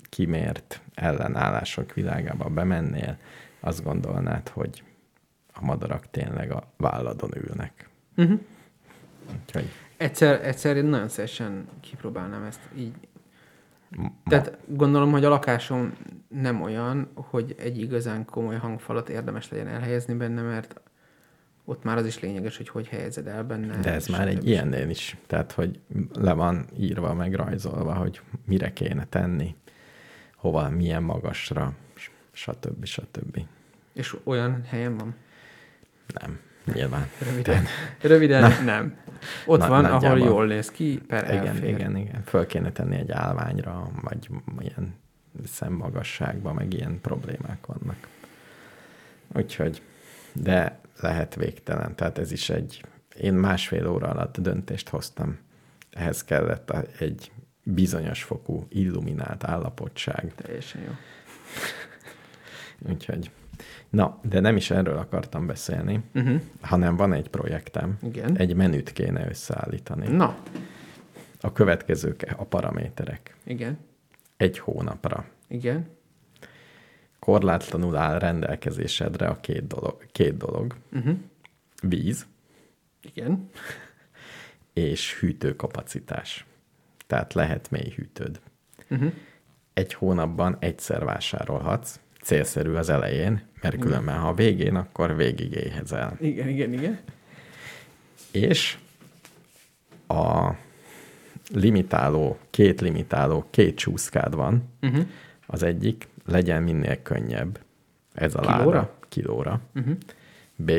kimért ellenállások világába bemennél, azt gondolnád, hogy a madarak tényleg a válladon ülnek. Uh-huh. Úgyhogy Egyszer, egyszer én nagyon szívesen kipróbálnám ezt így. ma, Tehát gondolom, hogy a lakásom nem olyan, hogy egy igazán komoly hangfalat érdemes legyen elhelyezni benne, mert ott már az is lényeges, hogy hogy helyezed el benne. De ez már egy ilyennél is. Tehát, hogy le van írva, meg rajzolva, hogy mire kéne tenni, hova, milyen magasra, stb. stb. És olyan helyen van? Nem, nyilván. Röviden, Röviden nem. Ott Na- van, nagyjából. ahol jól néz ki, per Igen, elfér. igen, igen. Föl kéne tenni egy állványra, vagy ilyen szemmagasságban, meg ilyen problémák vannak. Úgyhogy, de lehet végtelen. Tehát ez is egy, én másfél óra alatt döntést hoztam. Ehhez kellett egy bizonyos fokú illuminált állapotság. Teljesen jó. [laughs] Úgyhogy, na, de nem is erről akartam beszélni, Uh-huh. hanem van egy projektem. Igen. Egy menüt kéne összeállítani. Na, A következők a paraméterek. igen, Egy hónapra. igen. Korlátlanul áll rendelkezésedre a két dolog. Két dolog. Uh-huh. Víz Igen. és hűtőkapacitás. Tehát lehet mély hűtőd. Uh-huh. Egy hónapban egyszer vásárolhatsz. Célszerű az elején, mert különben, ha a végén, akkor végig éhezel. Igen, igen, igen. És a limitáló, két limitáló, két csúszkád van. Uh-huh. Az egyik legyen minél könnyebb. Ez a Kilóra? láda. Kilóra. Uh-huh. B.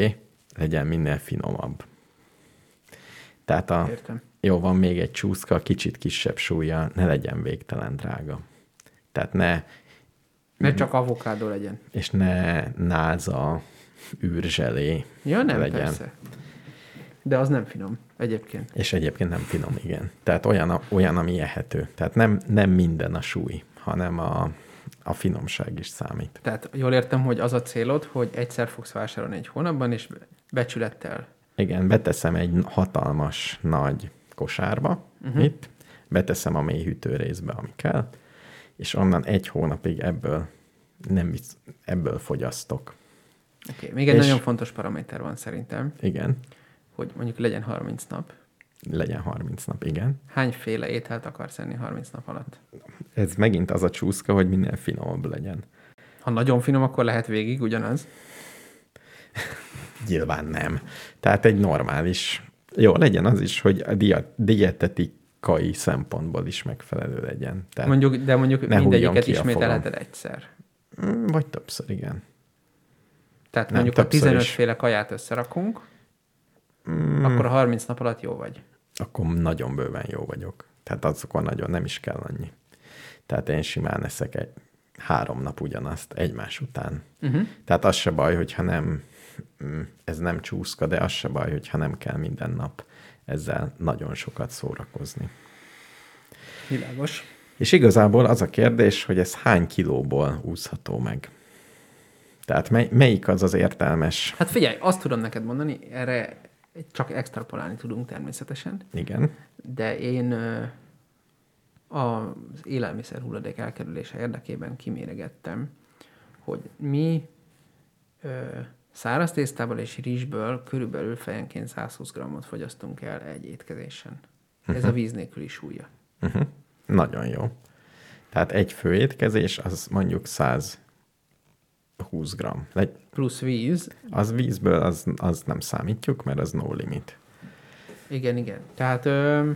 Legyen minél finomabb. Tehát a, Értem. Jó, van még egy csúszka, kicsit kisebb súlya, ne legyen végtelen drága. Tehát ne, Ne csak avokádó legyen. és ne náza, űrzselé Ja, nem, legyen. persze. De az nem finom, egyébként. És egyébként nem finom, igen. Tehát olyan, olyan ami ehető. Tehát nem, nem minden a súly, hanem a, a finomság is számít. Tehát jól értem, hogy az a célod, hogy egyszer fogsz vásárolni egy hónapban, és becsülettel. Igen, beteszem egy hatalmas nagy kosárba, uh-huh. itt, beteszem a mély hűtő részbe, ami kell, és onnan egy hónapig ebből nem ebből fogyasztok. Okay. még egy És- nagyon fontos paraméter van szerintem, Igen, hogy mondjuk legyen 30 nap. legyen 30 nap, igen. Hányféle ételt akarsz enni 30 nap alatt? Ez megint az a csúszka, hogy minél finomabb legyen. Ha nagyon finom, akkor lehet végig ugyanaz. [laughs] Nyilván nem. Tehát egy normális, jó, legyen az is, hogy a dia, dietetikai szempontból is megfelelő legyen. Tehát, Mondjuk, de mondjuk mindegyiket ismételheted egyszer. Mm, Vagy többször, igen. Tehát Nem, mondjuk a többször 15 is. féle kaját összerakunk, Mm, akkor a 30 nap alatt jó vagy. akkor nagyon bőven jó vagyok. Tehát azokon nagyon nem is kell annyi. Tehát én simán eszek egy három nap ugyanazt egymás után. Uh-huh. Tehát az se baj, hogyha nem, ez nem csúszka, de az se baj, hogyha nem kell minden nap ezzel nagyon sokat szórakozni. Világos. És igazából az a kérdés, hogy ez hány kilóból úszható meg? Tehát mely, melyik az az értelmes? Hát figyelj, azt tudom neked mondani, erre csak extrapolálni tudunk természetesen. Igen. De én az élelmiszer hulladék elkerülése érdekében kiméregettem, hogy mi száraz tésztával és rizsből körülbelül fejenként 120 grammot fogyasztunk el egy étkezésen. Ez a víz nélküli súlya. Uh-huh. Nagyon jó. Tehát egy fő étkezés, az mondjuk 120 gram. Egy, Plusz víz. az vízből az, az nem számítjuk, mert az no limit. Igen, igen. Tehát, ö,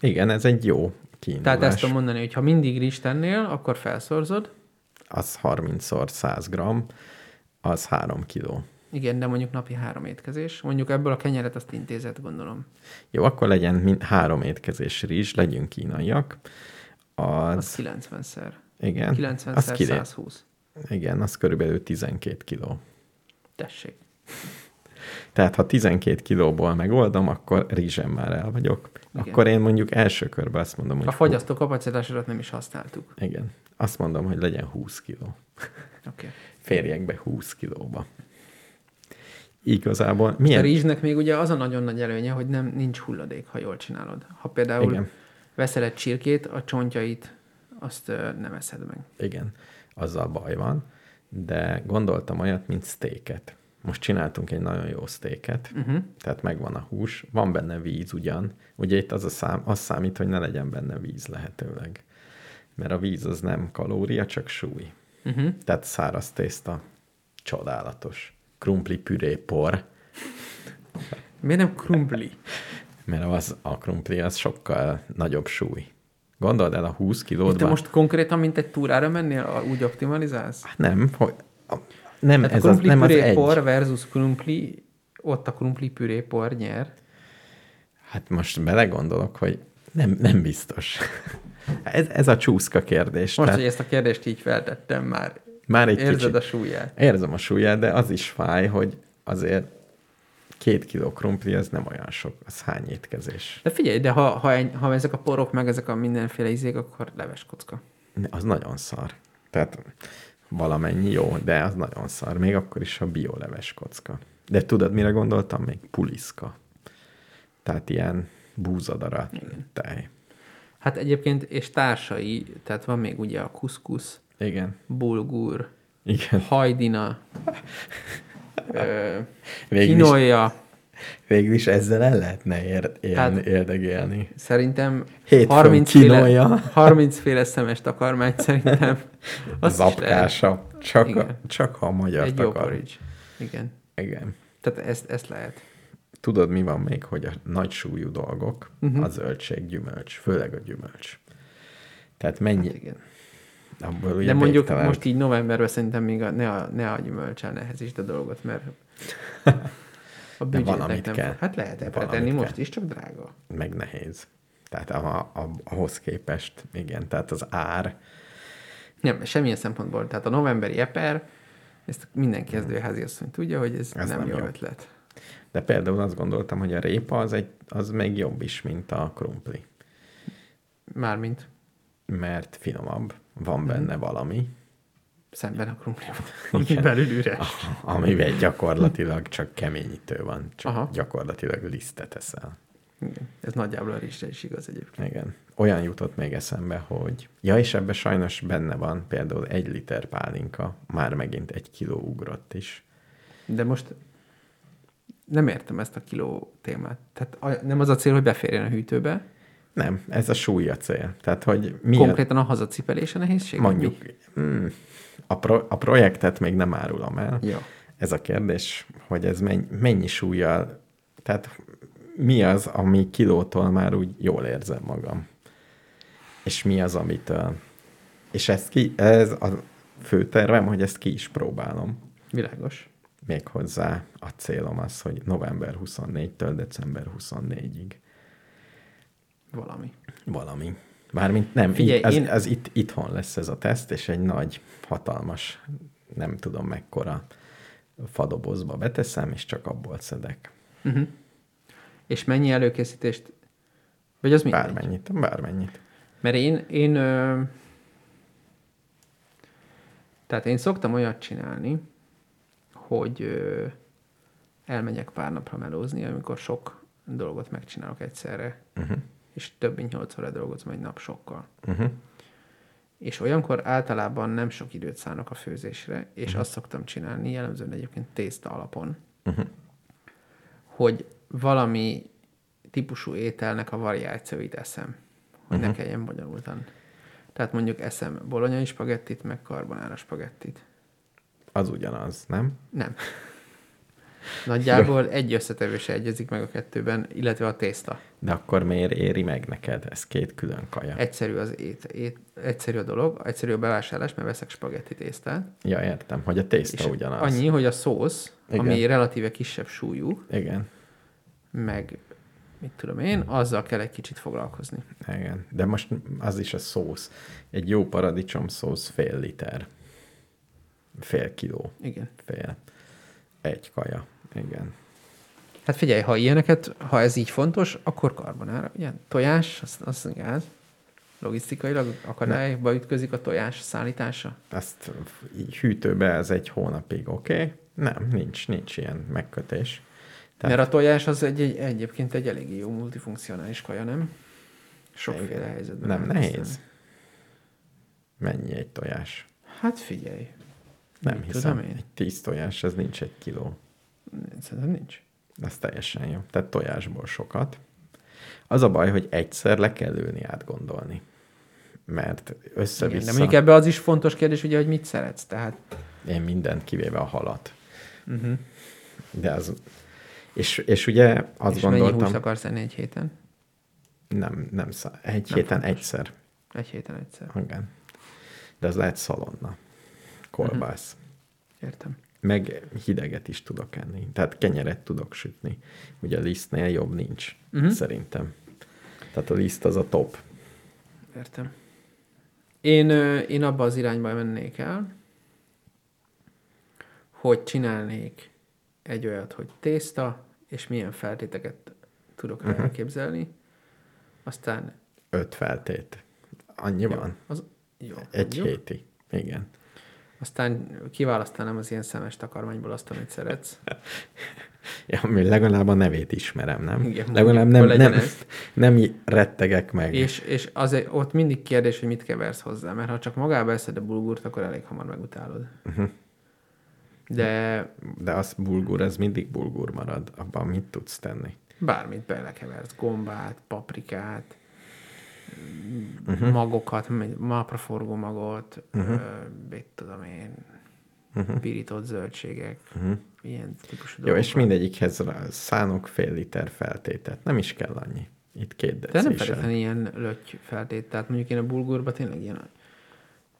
Igen, ez egy jó kiindulás. tehát ezt tudom mondani, hogy ha mindig rizs tennél, akkor felszorzod. Az 30-szor 100 gram, az 3 kiló. Igen, de mondjuk napi három étkezés. Mondjuk ebből a kenyeret azt intézet, gondolom. Jó, akkor legyen mind három étkezés rizs, legyünk kínaiak. Az Az, 90-szer. igen, 90 az szer kilé- 120. igen, az körülbelül 12 kiló. Tessék. Tehát ha 12 kilóból megoldom, akkor rizsem már el vagyok. Igen. Akkor én mondjuk első körben azt mondom, hogy A fogyasztó kapacitásodat nem is használtuk. Igen. Azt mondom, hogy legyen 20 kiló. Oké. Okay. Férjek be 20 kilóba. Igazából A milyen... rizsnek még ugye az a nagyon nagy előnye, hogy nem nincs hulladék, ha jól csinálod. Ha például Igen. Veszel egy csirkét, a csontjait azt nem eszed meg. Igen, azzal baj van, de gondoltam olyat, mint steaket. Most csináltunk egy nagyon jó steaket, uh-huh. tehát megvan a hús, van benne víz ugyan. Ugye itt az, a szám, az számít, hogy ne legyen benne víz lehetőleg. Mert a víz az nem kalória, csak súly. Uh-huh. Tehát száraz tészta, csodálatos. Krumpli püré por, Miért nem krumpli? mert az, a krumpli az sokkal nagyobb súly. Gondold el a 20 kilót. Te most konkrétan, mint egy túrára mennél, a- úgy optimalizálsz? Nem, hogy, a, nem, Tehát a ez az, krumpli nem az püré egy. por versus krumpli, ott a krumpli püré por nyer. Hát most belegondolok, hogy nem, nem biztos. Ez, ez a csúszka kérdés. Most, Tehát hogy ezt a kérdést így feltettem, már már egy érzed kicsit a súlyát. érzem a súlyát, de az is fáj, hogy azért két kiló krumpli, az nem olyan sok. Az hány étkezés? De figyelj, de ha, ha, egy, ha ezek a porok, meg ezek a mindenféle izék, akkor leves kocka. Az nagyon szar. Tehát valamennyi jó, de az nagyon szar. Még akkor is a bioleves kocka. De tudod, mire gondoltam még? Puliszka. Tehát ilyen búzadara tej. Hát egyébként, és társai, tehát van még ugye a kuszkusz, Igen. bulgur, Igen. hajdina, ö, [laughs] Végül kinolja. végül is ezzel el lehetne ér, élni, hát, érdegélni. Szerintem Hétfőn 30 féle, kinolja. 30 [laughs] féle szemes takarmány szerintem. [laughs] Az. Zapkása. Csak, a, Igen. csak a magyar Egy jó takar. porridge. Igen. Igen. Tehát ezt, ezt lehet. Tudod, mi van még, hogy a nagy súlyú dolgok, Mhm. uh-huh. a zöldség, gyümölcs, főleg a gyümölcs. Tehát mennyi, Hát igen. abból ugye De mondjuk végtelen- most így novemberben szerintem még a, ne, a, ne a gyümölcsel nehezítsd a dolgot, mert a [laughs] büdzsétnek valamit nem kell. Hát lehet De valamit tenni most is, csak drága. meg nehéz. Tehát a, a, ahhoz képest, igen, tehát az ár, Nem, semmilyen szempontból. Tehát a novemberi eper, ezt minden kezdőházi asszony tudja, hogy ez, Ez nem, nem jó jó. ötlet. De például azt gondoltam, hogy a répa az, egy, az még jobb is, mint a krumpli, Mármint mert finomabb, van benne valami, szemben a krumpli, [laughs] ami belül üres. amivel gyakorlatilag csak keményítő van, csak Aha. Gyakorlatilag lisztet eszel. Igen. Ez nagyjából a rizsre is igaz egyébként. Igen. Olyan jutott még eszembe, hogy... Ja, és ebben sajnos benne van például egy liter pálinka, már megint egy kiló ugrott is. De most nem értem ezt a kiló témát. Tehát a- nem az a cél, hogy beférjen a hűtőbe, Nem, ez a súlya cél. Tehát, hogy mi konkrétan a hazacipelés a nehézség? a, mondjuk mm, a, pro, a projektet még nem árulom el. Jó. Ez a kérdés, hogy ez mennyi, mennyi súlyjal, tehát mi az, ami kilótól már úgy jól érzem magam. És mi az, amitől. És ez, ki, ez a fő tervem, hogy ezt ki is próbálom. Világos. Méghozzá a célom az, hogy november 24-től december 24-ig Valami. valami. Mármint nem, Figyelj, Figyelj, ez, én- ez itt, itthon lesz ez a teszt, és egy nagy, hatalmas, nem tudom mekkora fadobozba beteszem, és csak abból szedek. Uh-huh. És mennyi előkészítést? Vagy az mindegy? Bármennyit, bármennyit. Mert én, én ö, tehát én szoktam olyat csinálni, hogy elmegyek pár napra melózni, amikor sok dolgot megcsinálok egyszerre, Uh-huh. és több mint 8 óra dolgozom egy nap sokkal. Uh-huh. És olyankor általában nem sok időt szánok a főzésre, és uh-huh. azt szoktam csinálni, jellemzően egyébként tészta alapon, Uh-huh. hogy valami típusú ételnek a variációit eszem, hogy uh-huh. ne kelljen bonyolultan. Tehát mondjuk eszem bolonyai spagettit, meg karbonára spagettit. Az ugyanaz, nem? Nem. Nagyjából egy összetevő se egyezik meg a kettőben, illetve a tészta. De akkor miért éri meg neked? Ez két külön kaja. Egyszerű az ét, ét, egyszerű a dolog, egyszerű a bevásárlás, mert veszek spagetti tésztát. Ja, értem, hogy a tészta és ugyanaz. annyi, hogy a szósz, Igen. ami relatíve kisebb súlyú, Igen, meg mit tudom én, azzal kell egy kicsit foglalkozni. igen. De most az is a szósz. Egy jó paradicsom szósz fél liter. Fél kiló. Igen. Fél. Egy kaja. Igen. Hát figyelj, ha ilyeneket, ha ez így fontos, akkor karbonára. Ugye, tojás, az, az gáz. Logisztikailag akadályba ütközik a tojás szállítása. Azt így hűtőbe ez egy hónapig, oké? Okay? Nem, nincs, nincs ilyen megkötés. Tehát... Mert a tojás az egy, egy, egyébként egy eléggé jó multifunkcionális kaja, nem? Sokféle Igen. helyzetben. Nem nehéz. Mennyi egy tojás? Hát figyelj. Nem Mit hiszem. tudom én? Egy tíz tojás, ez nincs egy kiló. Szerintem nincs. Ez teljesen jó. Tehát tojásból sokat. Az a baj, hogy egyszer le kell ülni átgondolni. Mert Igen, össze-vissza... de mondjuk ebbe az is fontos kérdés, ugye, hogy mit szeretsz. Tehát Én mindent kivéve a halat. uh-huh. De az... És, és ugye azt és mennyi gondoltam... húst akarsz enni egy héten? Nem, nem szá... Egy Nem héten fontos. egyszer. Egy héten egyszer. Igen. De az lehet szalonna. Kolbász. Értem. Meg hideget is tudok enni. Tehát kenyeret tudok sütni. Ugye a lisztnél jobb nincs, uh-huh. szerintem. Tehát a liszt az a top. Értem. Én, én abba az irányba mennék el, hogy csinálnék egy olyat, hogy tészta, és milyen feltéteket tudok uh-huh. elképzelni. Aztán Öt feltét. Annyi jó, van? az, jó, Egy jó. héti. Igen. Aztán kiválasztanám az ilyen szemes takarmányból azt, amit szeretsz. [laughs] Ja, legalább a nevét ismerem, nem? Igen, legalább nem, nem, ez. nem rettegek meg. És, és azért ott mindig kérdés, hogy mit keversz hozzá, mert ha csak magába eszed a bulgurt, akkor elég hamar megutálod. Uh-huh. De De az bulgur, ez mindig bulgur marad. Abban mit tudsz tenni? bármit belekeversz, gombát, paprikát, Mhm. Uh-huh. magokat, mápraforgó magot, uh-huh. mit tudom én, uh-huh. pirított zöldségek, uh-huh. ilyen típusú Mhm. Jó, és dolgokat. mindegyikhez rá- szánok fél liter feltétet. Nem is kell annyi. Itt két De nem feltétlenül ilyen löty feltét, tehát mondjuk én a bulgurba tényleg ilyen,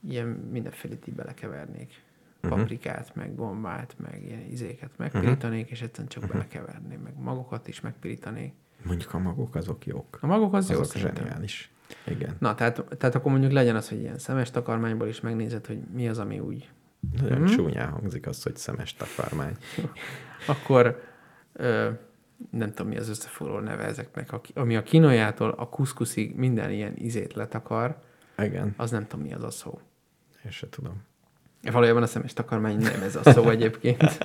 ilyen mindenfélét így belekevernék. Paprikát, meg gombát, meg ilyen izéket megpirítanék, és egyszerűen csak belekeverném, meg magokat is megpirítanék. Mondjuk a magok azok jók. A magok az jó azok szerintem. zseniális. Igen. Na, tehát, tehát akkor mondjuk legyen az, hogy ilyen szemes takarmányból is megnézed, hogy mi az, ami úgy. Nagyon Mhm. csúnyán hangzik az, hogy szemes takarmány. [laughs] Akkor ö, nem tudom, mi az összefoglaló neve ezeknek, ami a kinojától a kuszkuszig minden ilyen izét letakar, Igen, az nem tudom, mi az a szó. én se tudom. Valójában a szemes takarmány nem ez a szó [laughs] egyébként.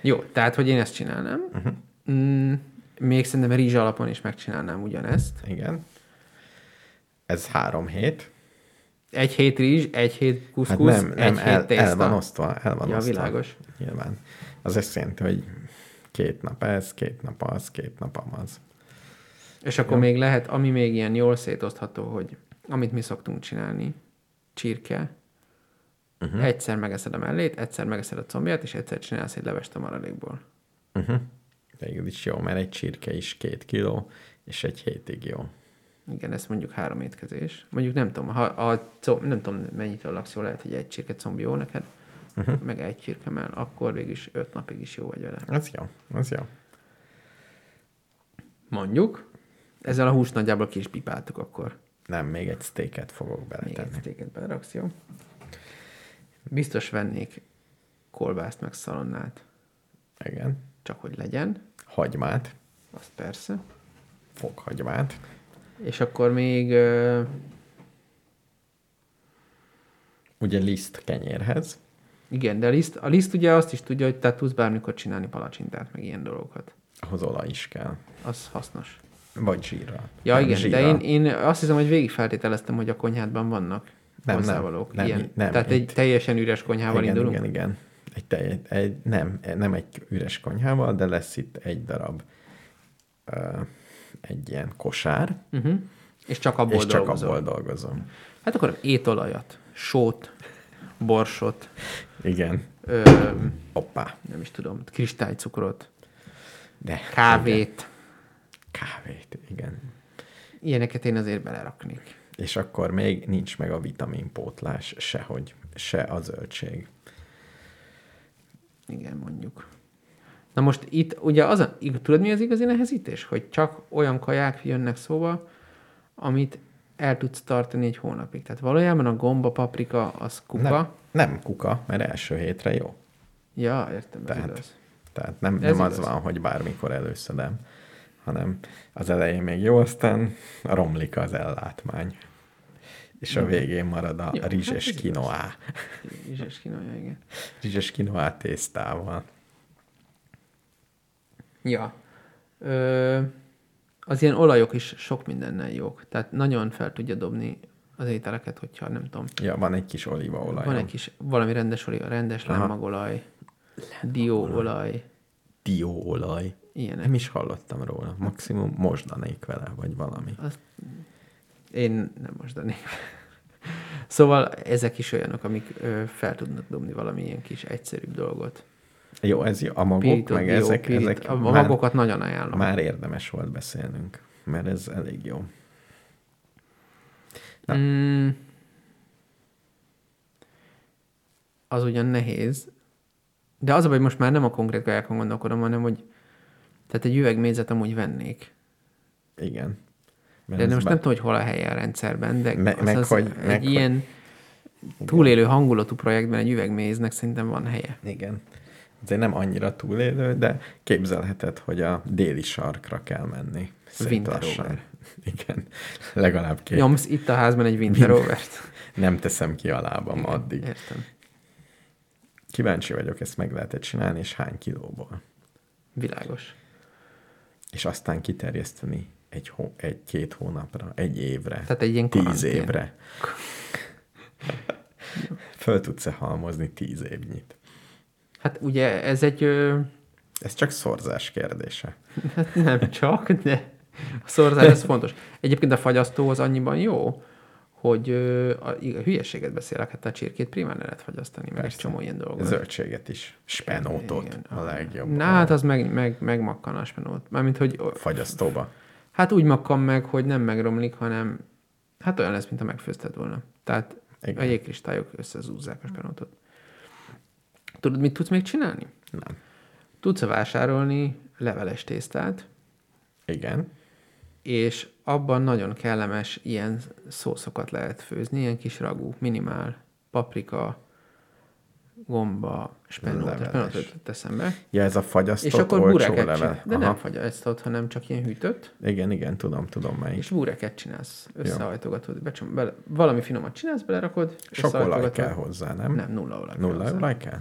Jó, tehát, hogy én ezt csinálnám. Uh-huh. Mm, még szerintem rizs alapon is megcsinálnám ugyanezt. Igen. Ez három hét. Egy hét rizs, egy hét Hát kuszkusz, nem, nem egy el, hét tészta. el van osztva. El van Ja, osztva. világos. Nyilván. Az azt jelenti, hogy két nap ez, két nap az, két nap az. És akkor még lehet, ami még ilyen jól szétosztható, hogy amit mi szoktunk csinálni, csirke, uh-huh. egyszer megeszed a mellét, egyszer megeszed a combját, és egyszer csinálsz egy levest a maradékból. Uh-huh. Végül is jó, mert egy csirke is két kiló, és egy hétig jó. Igen, ez mondjuk három étkezés. Mondjuk nem tudom, ha a nem tudom, mennyitől laksz jól, lehet, hogy egy csirke combi jó neked. uh-huh. meg egy csirkemell, akkor végig öt napig is jó vagy vele. Az jó, az jó. Mondjuk. Ezzel a húst nagyjából ki is pipáltuk akkor. Nem, még egy steaket fogok Még egy beletenni. sztéket beleraksz, jó? Biztos vennék kolbászt meg szalonnát, Igen. csak hogy legyen, Hagymát, azt persze. fokhagymát. És akkor még ö, Ugye liszt kenyérhez. igen, de a liszt, a liszt ugye azt is tudja, hogy te tudsz bármikor csinálni palacsintát, meg ilyen dolgokat. Ahhoz olaj is kell. Az hasznos. Vagy zsírral. Ja, Nem, igen, zsírral. de én, én azt hiszem, hogy végig feltételeztem, hogy a konyhádban vannak Nem, nem, hozzávalók. nem, ilyen. nem, Tehát itt- egy teljesen üres konyhával igen, indulunk? igen, igen. Egy, telj, egy, nem, nem egy üres konyhával, de lesz itt egy darab uh, egy ilyen kosár, Uh-huh. És csak abból és csak dolgozol. abból dolgozom. Hát akkor étolajat, sót, borsot, Igen. ö, Hoppá. nem is tudom, kristálycukrot, De igen. kávét, Kávét, igen. ilyeneket én azért beleraknék. És akkor még nincs meg a vitaminpótlás sehogy, se a zöldség. Igen, mondjuk. Na most itt ugye az a, tudod mi az igazi nehezítés? Hogy csak olyan kaják jönnek szóba, amit el tudsz tartani egy hónapig. Tehát valójában a gomba, paprika, az kuka. Nem, nem kuka, mert első hétre jó. Ja, értem, ez Tehát- igaz. Tehát nem, Ez nem az igaz. van, hogy bármikor előszedem, hanem az elején még jó, aztán romlik az ellátmány. És a végén marad a Jó, hát rizses igaz. kinoá. Rizses kínálja, igen. Rizses kinoá tésztával. Ja. Ö, az ilyen olajok is sok mindennel jók. Tehát nagyon fel tudja dobni az ételeket, hogyha nem tudom. Ja, van egy kis olívaolaj. Van egy kis valami rendes olaj, rendes Aha. lemmagolaj, dióolaj, dióolaj. ilyenek. Nem is hallottam róla. Maximum mosdanék vele, vagy valami. Azt én nem mostanék. Szóval ezek is olyanok, amik ö, fel tudnak dobni valami ilyen kis egyszerűbb dolgot. Jó, ez jó. A magok, Pirított meg dió, ezek, pirít- ezek a, a már, magokat nagyon ajánlom. már érdemes volt beszélnünk, mert ez elég jó. Na. Mm, az ugyan nehéz, de az a baj, hogy most már nem a konkrét kajákon gondolkodom, hanem hogy tehát egy üvegmézet amúgy vennék. Igen. Mert De ez most bá- nem tudom, hogy hol a helye a rendszerben, de Me- az, meg az hogy- egy meg hogy- ilyen túlélő hangulatú projektben egy üvegméznek szerintem van helye. Igen. Azért nem annyira túlélő, de képzelheted, hogy a déli sarkra kell menni. Szép Winter lassan. over. [laughs] Igen. Legalább két. Nyomsz itt a házban egy Winter Overt. [laughs] Nem teszem ki a lábam Igen, addig. Értem. Kíváncsi vagyok, ezt meg lehet csinálni, és hány kilóból. Világos. És aztán kiterjeszteni egy, hó, egy két hónapra, egy évre, Tehát egy ilyen tíz évre. [laughs] Föl tudsz-e halmozni tíz évnyit? Hát ugye ez egy... Ö, Ez csak szorzás kérdése. [laughs] hát nem csak, de a szorzás ez fontos. Egyébként a fagyasztó az annyiban jó, hogy a, a hülyeséget beszélek, hát a csirkét primán le lehet fagyasztani, meg egy Persze. csomó ilyen dolgot. Zöldséget is. Spenótot Igen. a legjobb. Na hát az meg, meg, megmakkan a spenót. Mármint, hogy Fagyasztóba. Hát úgy makkan meg, hogy nem megromlik, hanem hát olyan lesz, mint a megfőzted volna. Tehát Igen. a jégkristályok összezúzzák a spenótot. Tudod, mit tudsz még csinálni? Nem. Tudsz vásárolni leveles tésztát, Igen. és abban nagyon kellemes ilyen szószokat lehet főzni, ilyen kis ragú, minimál, paprika, gomba, spenót, Leveles. spenót jutott eszembe. Ja, ez a fagyasztott És akkor level. csinálsz. De nem fagyasztott, hanem csak ilyen hűtött. Igen, igen, tudom, tudom melyik. És bureket csinálsz, összehajtogatod, becsom, bele, valami finomat csinálsz, belerakod, Sok olaj kell hozzá, nem? Nem, nulla olaj. kell Nulla hozzá. olaj kell?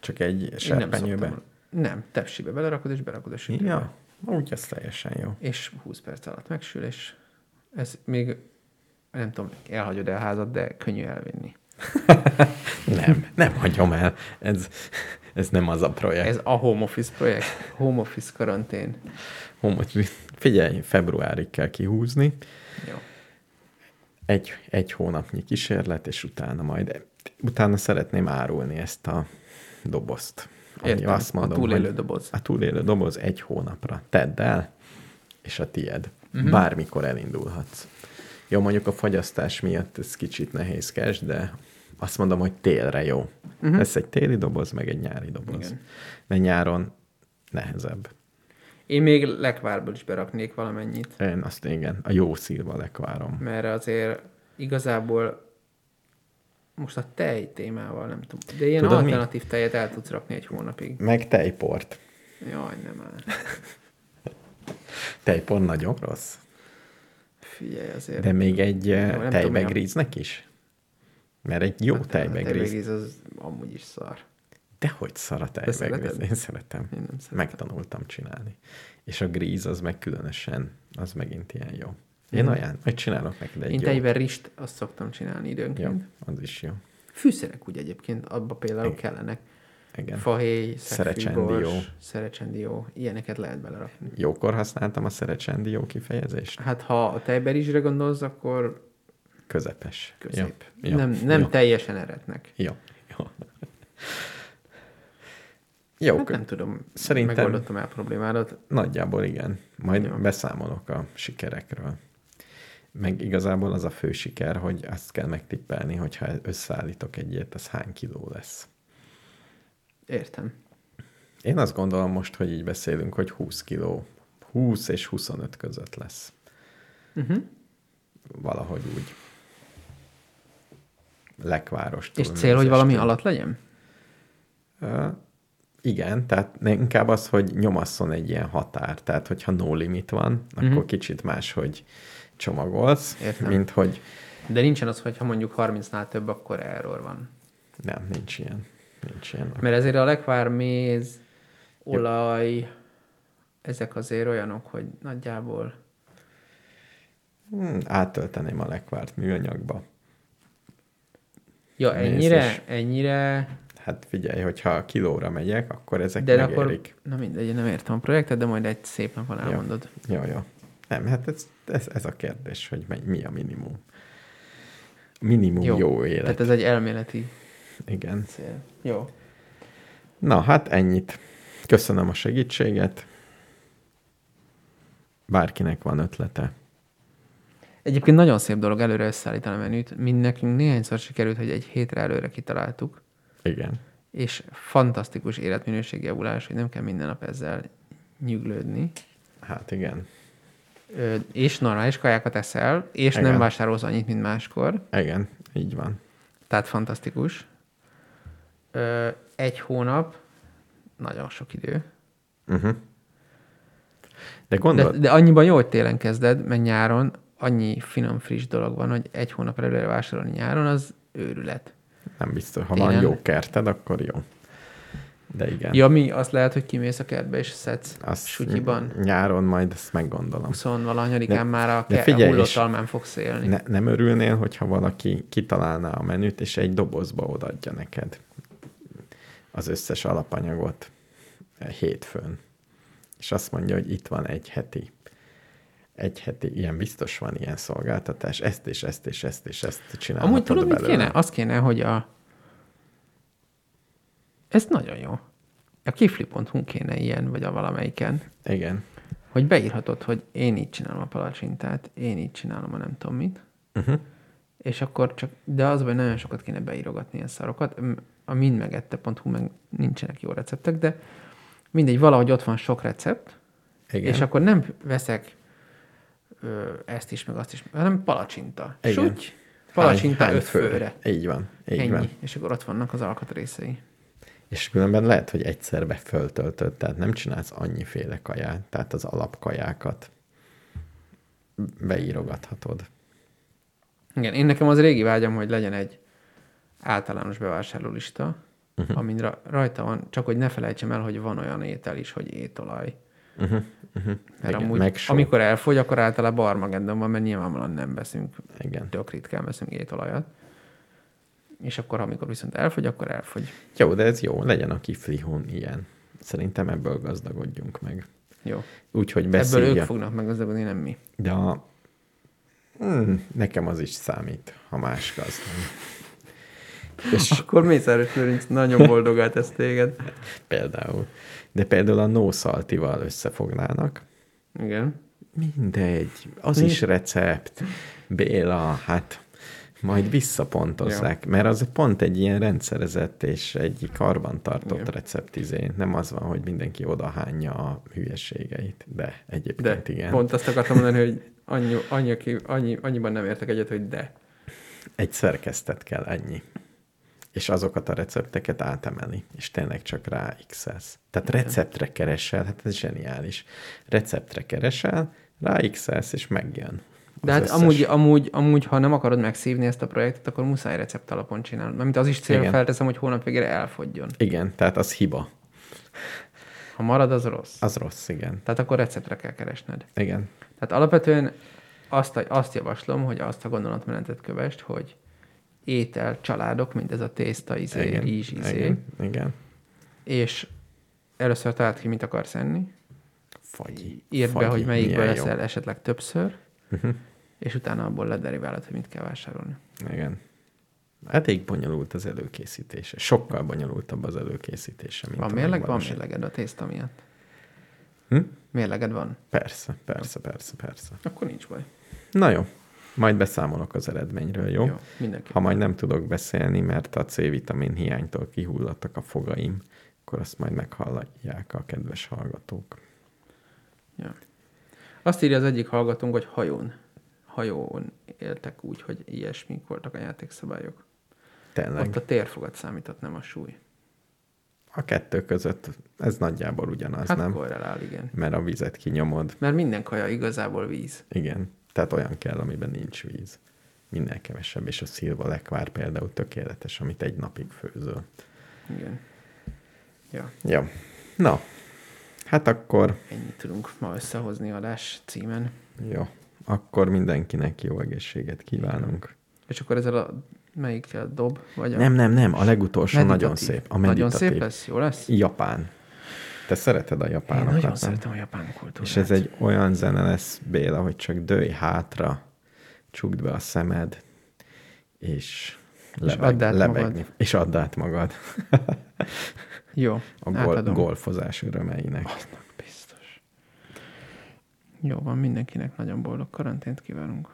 Csak egy Én nem serpenyőbe? szoktam. Nem, tepsibe belerakod, és berakod a sütőbe. Ja, úgy ez teljesen jó. És 20 perc alatt megsül, és ez még, nem tudom, elhagyod el házat, de könnyű elvinni. [laughs] Nem, nem hagyom el. Ez, ez nem az a projekt. Ez a home office projekt, home office karantén. Home office. Figyelj, februárig kell kihúzni. Jó. Egy, egy hónapnyi kísérlet, és utána majd, utána szeretném árulni ezt a dobozt. Ami Értem, azt mondom, a túlélő doboz. A túlélő doboz egy hónapra. Tedd el, és a tied. Uh-huh. Bármikor elindulhatsz. Jó, mondjuk a fagyasztás miatt ez kicsit nehézkes, de azt mondom, hogy télre jó. Uh-huh. Lesz egy téli doboz, meg egy nyári doboz. Igen. De nyáron nehezebb. Én még lekvárból is beraknék valamennyit, Én azt igen, a jó szilva lekvárom. mert azért igazából most a tej témával nem tudom, de ilyen Tudod mi? alternatív tejet el tudsz rakni egy hónapig. Meg tejport. Jaj, nem áll. [laughs] Tejpor nagyon rossz. Figyelj azért. De még egy tudom, tejbegríznek is? Mert egy jó Hát, a tejbegríz. tejbegríz az amúgy is szar. Dehogy szar a tejbegríz. Én szeretem. Én nem szeretem. Megtanultam csinálni. És a gríz az meg különösen, az megint ilyen jó. Én Mhm. olyan, majd csinálok neked egy Én jó. tejben rist, azt szoktam csinálni Jó, időnként. az is jó. Fűszerek úgy egyébként, abba például Igen. kellenek. Igen. Fahéj, Szerecsendió. szerecsendió, ilyeneket lehet belerakni. Jókor használtam a szerecsendió kifejezést? Hát ha a tejberizsre gondolsz, akkor Közepes. közép. Jó. Jó. Nem, nem Jó. teljesen eretnek. Jó. Jó. Jó, Hát nem tudom, Szerintem- megoldottam el a problémádat. Nagyjából igen. Majd Jó. beszámolok a sikerekről. Meg igazából az a fő siker, hogy azt kell megtippelni, hogyha összeállítok egy ilyet, az hány kiló lesz. Értem. Én azt gondolom most, hogy így beszélünk, hogy 20 kiló. 20 és 25 között lesz. Uh-huh. Valahogy úgy. Lekváros. És cél, hogy valami alatt legyen? Uh, igen, tehát inkább az, hogy nyomasszon egy ilyen határ. Tehát, hogyha no limit van, akkor Mhm. kicsit máshogy csomagolsz, Értem. mint hogy De nincsen az, hogy ha mondjuk 30-nál több, akkor error van. nem, nincs ilyen. Nincs ilyen. Mert ezért a lekvár, méz, olaj, ezek azért olyanok, hogy nagyjából Hmm, átölteném a lekvárt műanyagba. Ja, ennyire, és- ennyire, Hát figyelj, hogyha kilóra megyek, akkor ezek de megérik. akkor, na mindegy, nem értem a projektet, de majd egy szép napon elmondod. Jó, jó. Nem, hát ez, ez, ez a kérdés, hogy mi a minimum. Minimum jó, jó élet. Tehát ez egy elméleti Igen. cél. Jó. Na, hát ennyit. Köszönöm a segítséget. Bárkinek van ötlete. Egyébként nagyon szép dolog előre összeállítani a menüt. Mind nekünk néhányszor sikerült, hogy egy hétre előre kitaláltuk, Igen. és fantasztikus életminőség javulás, hogy nem kell minden nap ezzel nyüglődni. Hát igen. Ö, és normális kajákat eszel, és Igen. nem vásárolsz annyit, mint máskor. Igen, így van. Tehát fantasztikus. Ö, egy hónap, nagyon sok idő. Uh-huh. De De, gondolod, de annyiban jó, hogy télen kezded, meg nyáron annyi finom, friss dolog van, hogy egy hónap előre vásárolni nyáron, az őrület. nem biztos. Ha télen- van jó kerted, akkor jó. De igen. Ja, mi azt lehet, hogy kimész a kertbe és szedsz Azt sutyiban. Nyáron majd ezt meggondolom. 20 valahanyadikán már a, ke- a figyelj, hullott és- almán fogsz élni. Ne, nem örülnél, hogyha valaki kitalálná a menüt, és egy dobozba odaadja neked az összes alapanyagot hétfőn. És azt mondja, hogy itt van egy heti. Egy heti, ilyen biztos van ilyen szolgáltatás, ezt és ezt és ezt és ezt csinálhatod Amúgy tudod, mit belőle. kéne? Azt kéne, hogy a... Ez nagyon jó. A kifli.hu kéne ilyen, vagy a valamelyiken, Igen. hogy beírhatod, hogy én így csinálom a palacsintát, én így csinálom a nem tudom mit, Uh-huh. és akkor csak, de az, hogy nagyon sokat kéne beírogatni ilyen szarokat. A mindmegette.hu meg nincsenek jó receptek, de mindegy, valahogy ott van sok recept, Igen. és akkor nem veszek ö, ezt is, meg azt is, hanem palacsinta. Igen. Suty, palacsinta Hány- hány öt főre. Így van. Így Ennyi. van. És akkor ott vannak az alkatrészei. És különben lehet, hogy egyszerbe föltöltöd, tehát nem csinálsz annyiféle kaját, tehát az alapkajákat beírogathatod. Igen, én nekem az régi vágyam, hogy legyen egy általános bevásárlólista, uh-huh. amin ra- rajta van, csak hogy ne felejtsem el, hogy van olyan étel is, hogy étolaj. Uh-huh, uh-huh. Mert Igen, amúgy, meg amikor elfogy, akkor általában Armageddon van, mert nyilvánvalóan nem veszünk, Igen. tök ritkán veszünk étolajat. És akkor, amikor viszont elfogy, akkor elfogy. Jó, de ez jó, legyen a kiflihón ilyen. Szerintem ebből gazdagodjunk meg. Jó. Úgyhogy Ebből beszélje. ők fognak meggazdagodni, nem mi. De a... hmm, nekem az is számít, ha más gazdag. [laughs] És Akkor Mészáros Lőrinc nagyon boldogát ez téged. például. De például a no saltival összefognának. Igen. Mindegy, az Mi? is recept. Béla, hát majd visszapontozzák, mert az pont egy ilyen rendszerezett és egy karbantartott Igen. receptizé. Nem az van, hogy mindenki odahányja a hülyeségeit, de De egyébként igen. pont azt akartam mondani, hogy [laughs] annyi, annyi, annyi, annyiban nem értek egyet, hogy de. Egy szerkesztet kell ennyi. És azokat a recepteket átemeli, és tényleg csak rá x Tehát Igen. receptre keresel, hát ez zseniális. Receptre keresel, rá x és megjön. De hát összes- amúgy, amúgy, amúgy, ha nem akarod megszívni ezt a projektet, akkor muszáj recept alapon csinálni. Mert az is cél Igen. felteszem, hogy hónap végére elfogjon. Igen, tehát az hiba. Ha marad, az rossz. Az rossz, igen. Tehát akkor receptre kell keresned. Igen. Tehát alapvetően azt, azt javaslom, hogy azt a gondolatmenetet kövest, hogy étel, családok, mint ez a tészta, izé, igen. rizs, izé, igen. Igen. és először találd ki, mit akarsz enni, Fagyi. írd be, Fagyi. hogy melyikből jó. leszel esetleg többször, Uh-huh. és utána abból lederiválod, hogy mit kell vásárolni. Igen. Elég bonyolult az előkészítése. Sokkal bonyolultabb az előkészítése, mint Van mérleg? Van mérleged a tészta miatt? Hm? Mérleged van? Persze, persze, persze, persze. Akkor nincs baj. Na jó, majd beszámolok az eredményről, jó? Jó, mindenki. Ha majd nem tudok beszélni, mert a C-vitamin hiánytól kihulladtak a fogaim, akkor azt majd meghallják a kedves hallgatók. Ja. Azt írja az egyik hallgatónk, hogy hajón. Hajón éltek úgy, hogy ilyesmik voltak a játékszabályok. Tényleg. Ott a térfogat számított, nem a súly. A kettő között ez nagyjából ugyanaz, Hát nem? korrelál, igen. Mert a vizet kinyomod. Mert minden kaja igazából víz. Igen. Tehát olyan kell, amiben nincs víz. Minél kevesebb, és a szilva lekvár például tökéletes, amit egy napig főzöl. Igen. Ja, Ja. Na, hát akkor, ennyit tudunk ma összehozni adás címen. jó, akkor mindenkinek jó egészséget kívánunk. És akkor ezzel a melyik a dob? Vagy a Nem, nem, nem, a legutolsó nagyon meditatív? szép. A Nagyon meditatív. szép lesz? Jó lesz? Japán. Te szereted a Én japánokat, nagyon nem? szeretem a japán kultúrát. És ez egy olyan zene lesz, Béla, hogy csak dőj hátra, csukd be a szemed, és, lebeg, add át lebegni. magad. És add át magad [laughs] Jó, a gol, átadom. golfozás örömeinek. Aznak biztos. Jó van, mindenkinek nagyon boldog karantént kívánunk.